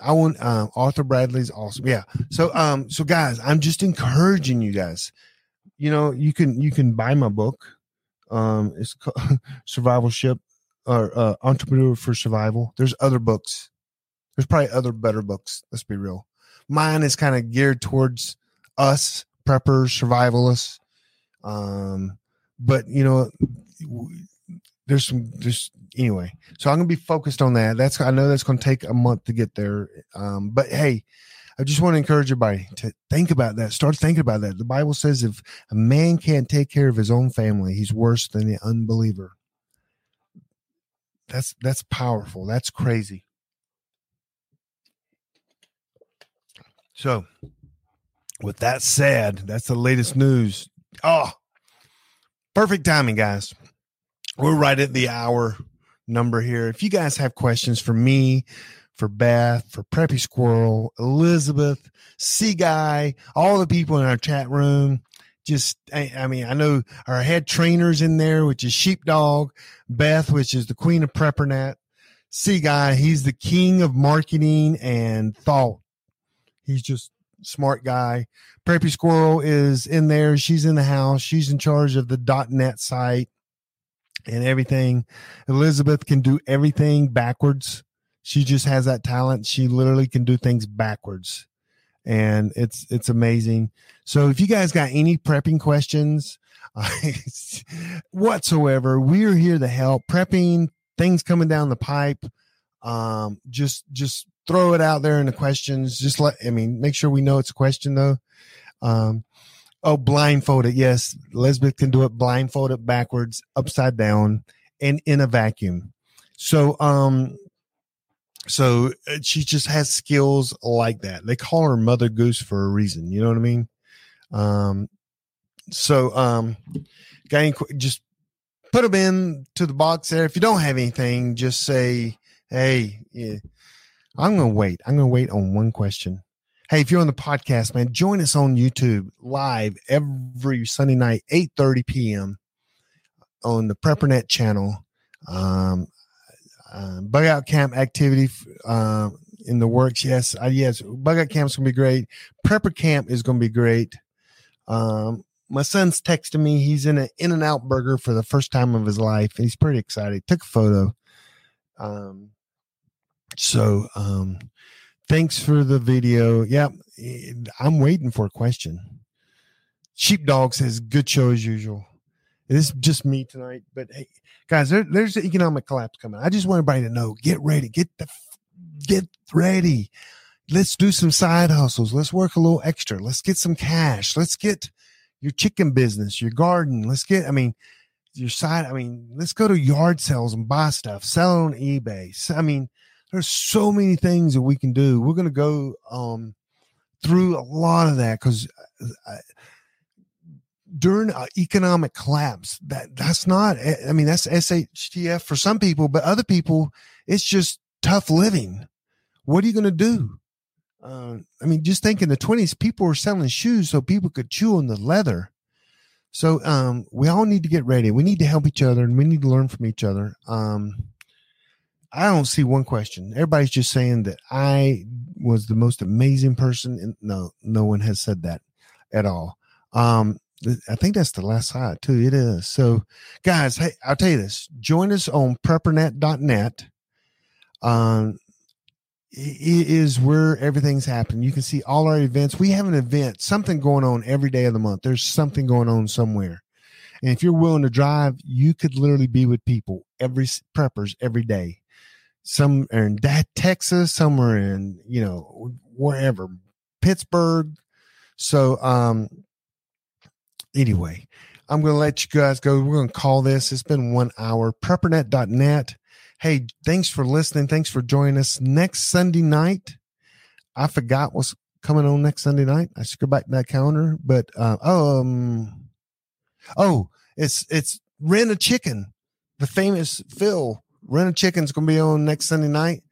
I want um, Arthur Bradley's awesome. Yeah. So um so guys, I'm just encouraging you guys. You know, you can you can buy my book. Um it's called Survivalship or uh, Entrepreneur for Survival. There's other books. There's probably other better books. Let's be real. Mine is kind of geared towards us preppers, survivalists. Um but you know there's some there's anyway so i'm gonna be focused on that that's i know that's gonna take a month to get there um but hey i just want to encourage everybody to think about that start thinking about that the bible says if a man can't take care of his own family he's worse than the unbeliever that's that's powerful that's crazy so with that said that's the latest news oh perfect timing guys we're right at the hour number here. If you guys have questions for me, for Beth, for Preppy Squirrel, Elizabeth, Sea Guy, all the people in our chat room, just I, I, mean, I know our head trainers in there, which is Sheepdog, Beth, which is the queen of PrepperNet, Sea Guy, he's the king of marketing and thought. He's just smart guy. Preppy Squirrel is in there. She's in the house. She's in charge of the .net site and everything. Elizabeth can do everything backwards. She just has that talent. She literally can do things backwards. And it's it's amazing. So if you guys got any prepping questions whatsoever, we're here to help. Prepping, things coming down the pipe. Um, just just throw it out there in the questions. Just let I mean, make sure we know it's a question though. Um, oh, blindfolded. Yes, Elizabeth can do it blindfolded backwards, upside down, and in a vacuum. So, um, so uh, she just has skills like that. They call her Mother Goose for a reason. You know what I mean? Um, so, um, got just put them in to the box there. If you don't have anything, just say, Hey, yeah, I'm going to wait. I'm going to wait on one question. Hey, if you're on the podcast, man, join us on YouTube live every Sunday night, 8 30 p.m. on the PrepperNet channel. Um, uh, bug out camp activity uh, in the works. Yes, uh, yes, bug out camp's gonna be great. Prepper camp is gonna be great. Um, my son's texting me. He's in an In and Out Burger for the first time of his life. He's pretty excited. Took a photo. Um, so um, Thanks for the video. Yeah, I'm waiting for a question. Sheepdog says, good show as usual. It is just me tonight, but hey, guys, there, there's the economic collapse coming. I just want everybody to know, get ready, get the, get ready. Let's do some side hustles. Let's work a little extra. Let's get some cash. Let's get your chicken business, your garden. Let's get, I mean, your side. I mean, let's go to yard sales and buy stuff, sell on eBay. I mean, there's so many things that we can do. We're going to go um, through a lot of that because uh, during economic collapse, that that's not. Eh, I mean, that's SHTF for some people, but other people, it's just tough living. What are you going to do? Uh, I mean, just think in the 20s, people were selling shoes so people could chew on the leather. So um, we all need to get ready. We need to help each other and we need to learn from each other. Um, I don't see one question. Everybody's just saying that I was the most amazing person. No, no one has said that at all. Um, I think that's the last slide too. It is. So guys, hey, I'll tell you this, join us on preppernet.net. Um, it is where everything's happening. You can see all our events. We have an event, something going on every day of the month. There's something going on somewhere. And if you're willing to drive, you could literally be with people every preppers every day some are in that Texas, some are in, you know, wherever, Pittsburgh. So, um, anyway, I'm to let you guys go. We're to call this. It's been one hour. Preppernet.net. Hey, thanks for listening. Thanks for joining us next Sunday night. I forgot what's coming on next Sunday night. I should go back to that calendar, but, uh, um, oh, it's, it's rent a chicken. The famous Phil Rent a Chicken's gonna be on next Sunday night.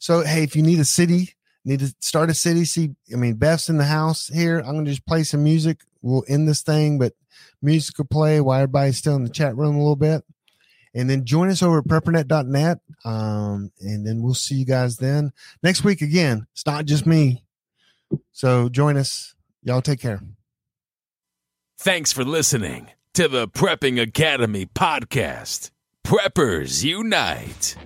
So hey, if you need a city, need to start a city. See, I mean, Beth's in the house here. I'm gonna just play some music. We'll end this thing, but music will play while everybody's still in the chat room a little bit. And then join us over at preppernet.net. Um, and then we'll see you guys then. Next week again, it's not just me. So join us. Y'all take care. Thanks for listening to the Prepping Academy podcast. Preppers Unite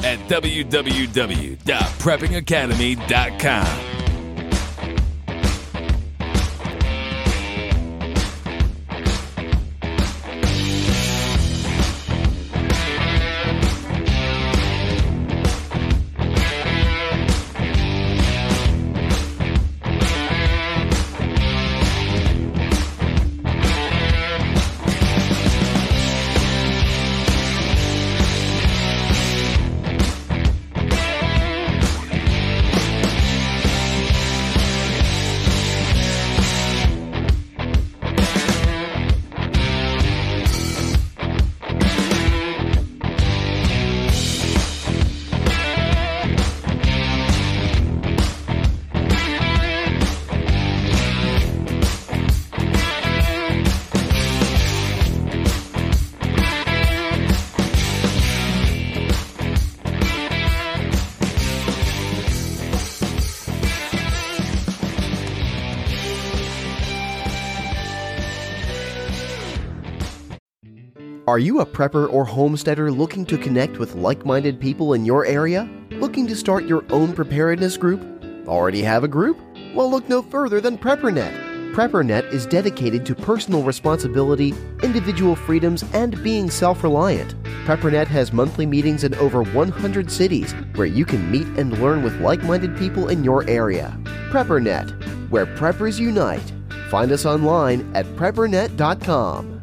at www.preppingacademy.com. Are you a prepper or homesteader looking to connect with like minded people in your area? Looking to start your own preparedness group? Already have a group? Well, look no further than PrepperNet. PrepperNet is dedicated to personal responsibility, individual freedoms, and being self reliant. PrepperNet has monthly meetings in over 100 cities where you can meet and learn with like minded people in your area. PrepperNet, where preppers unite. Find us online at preppernet.com.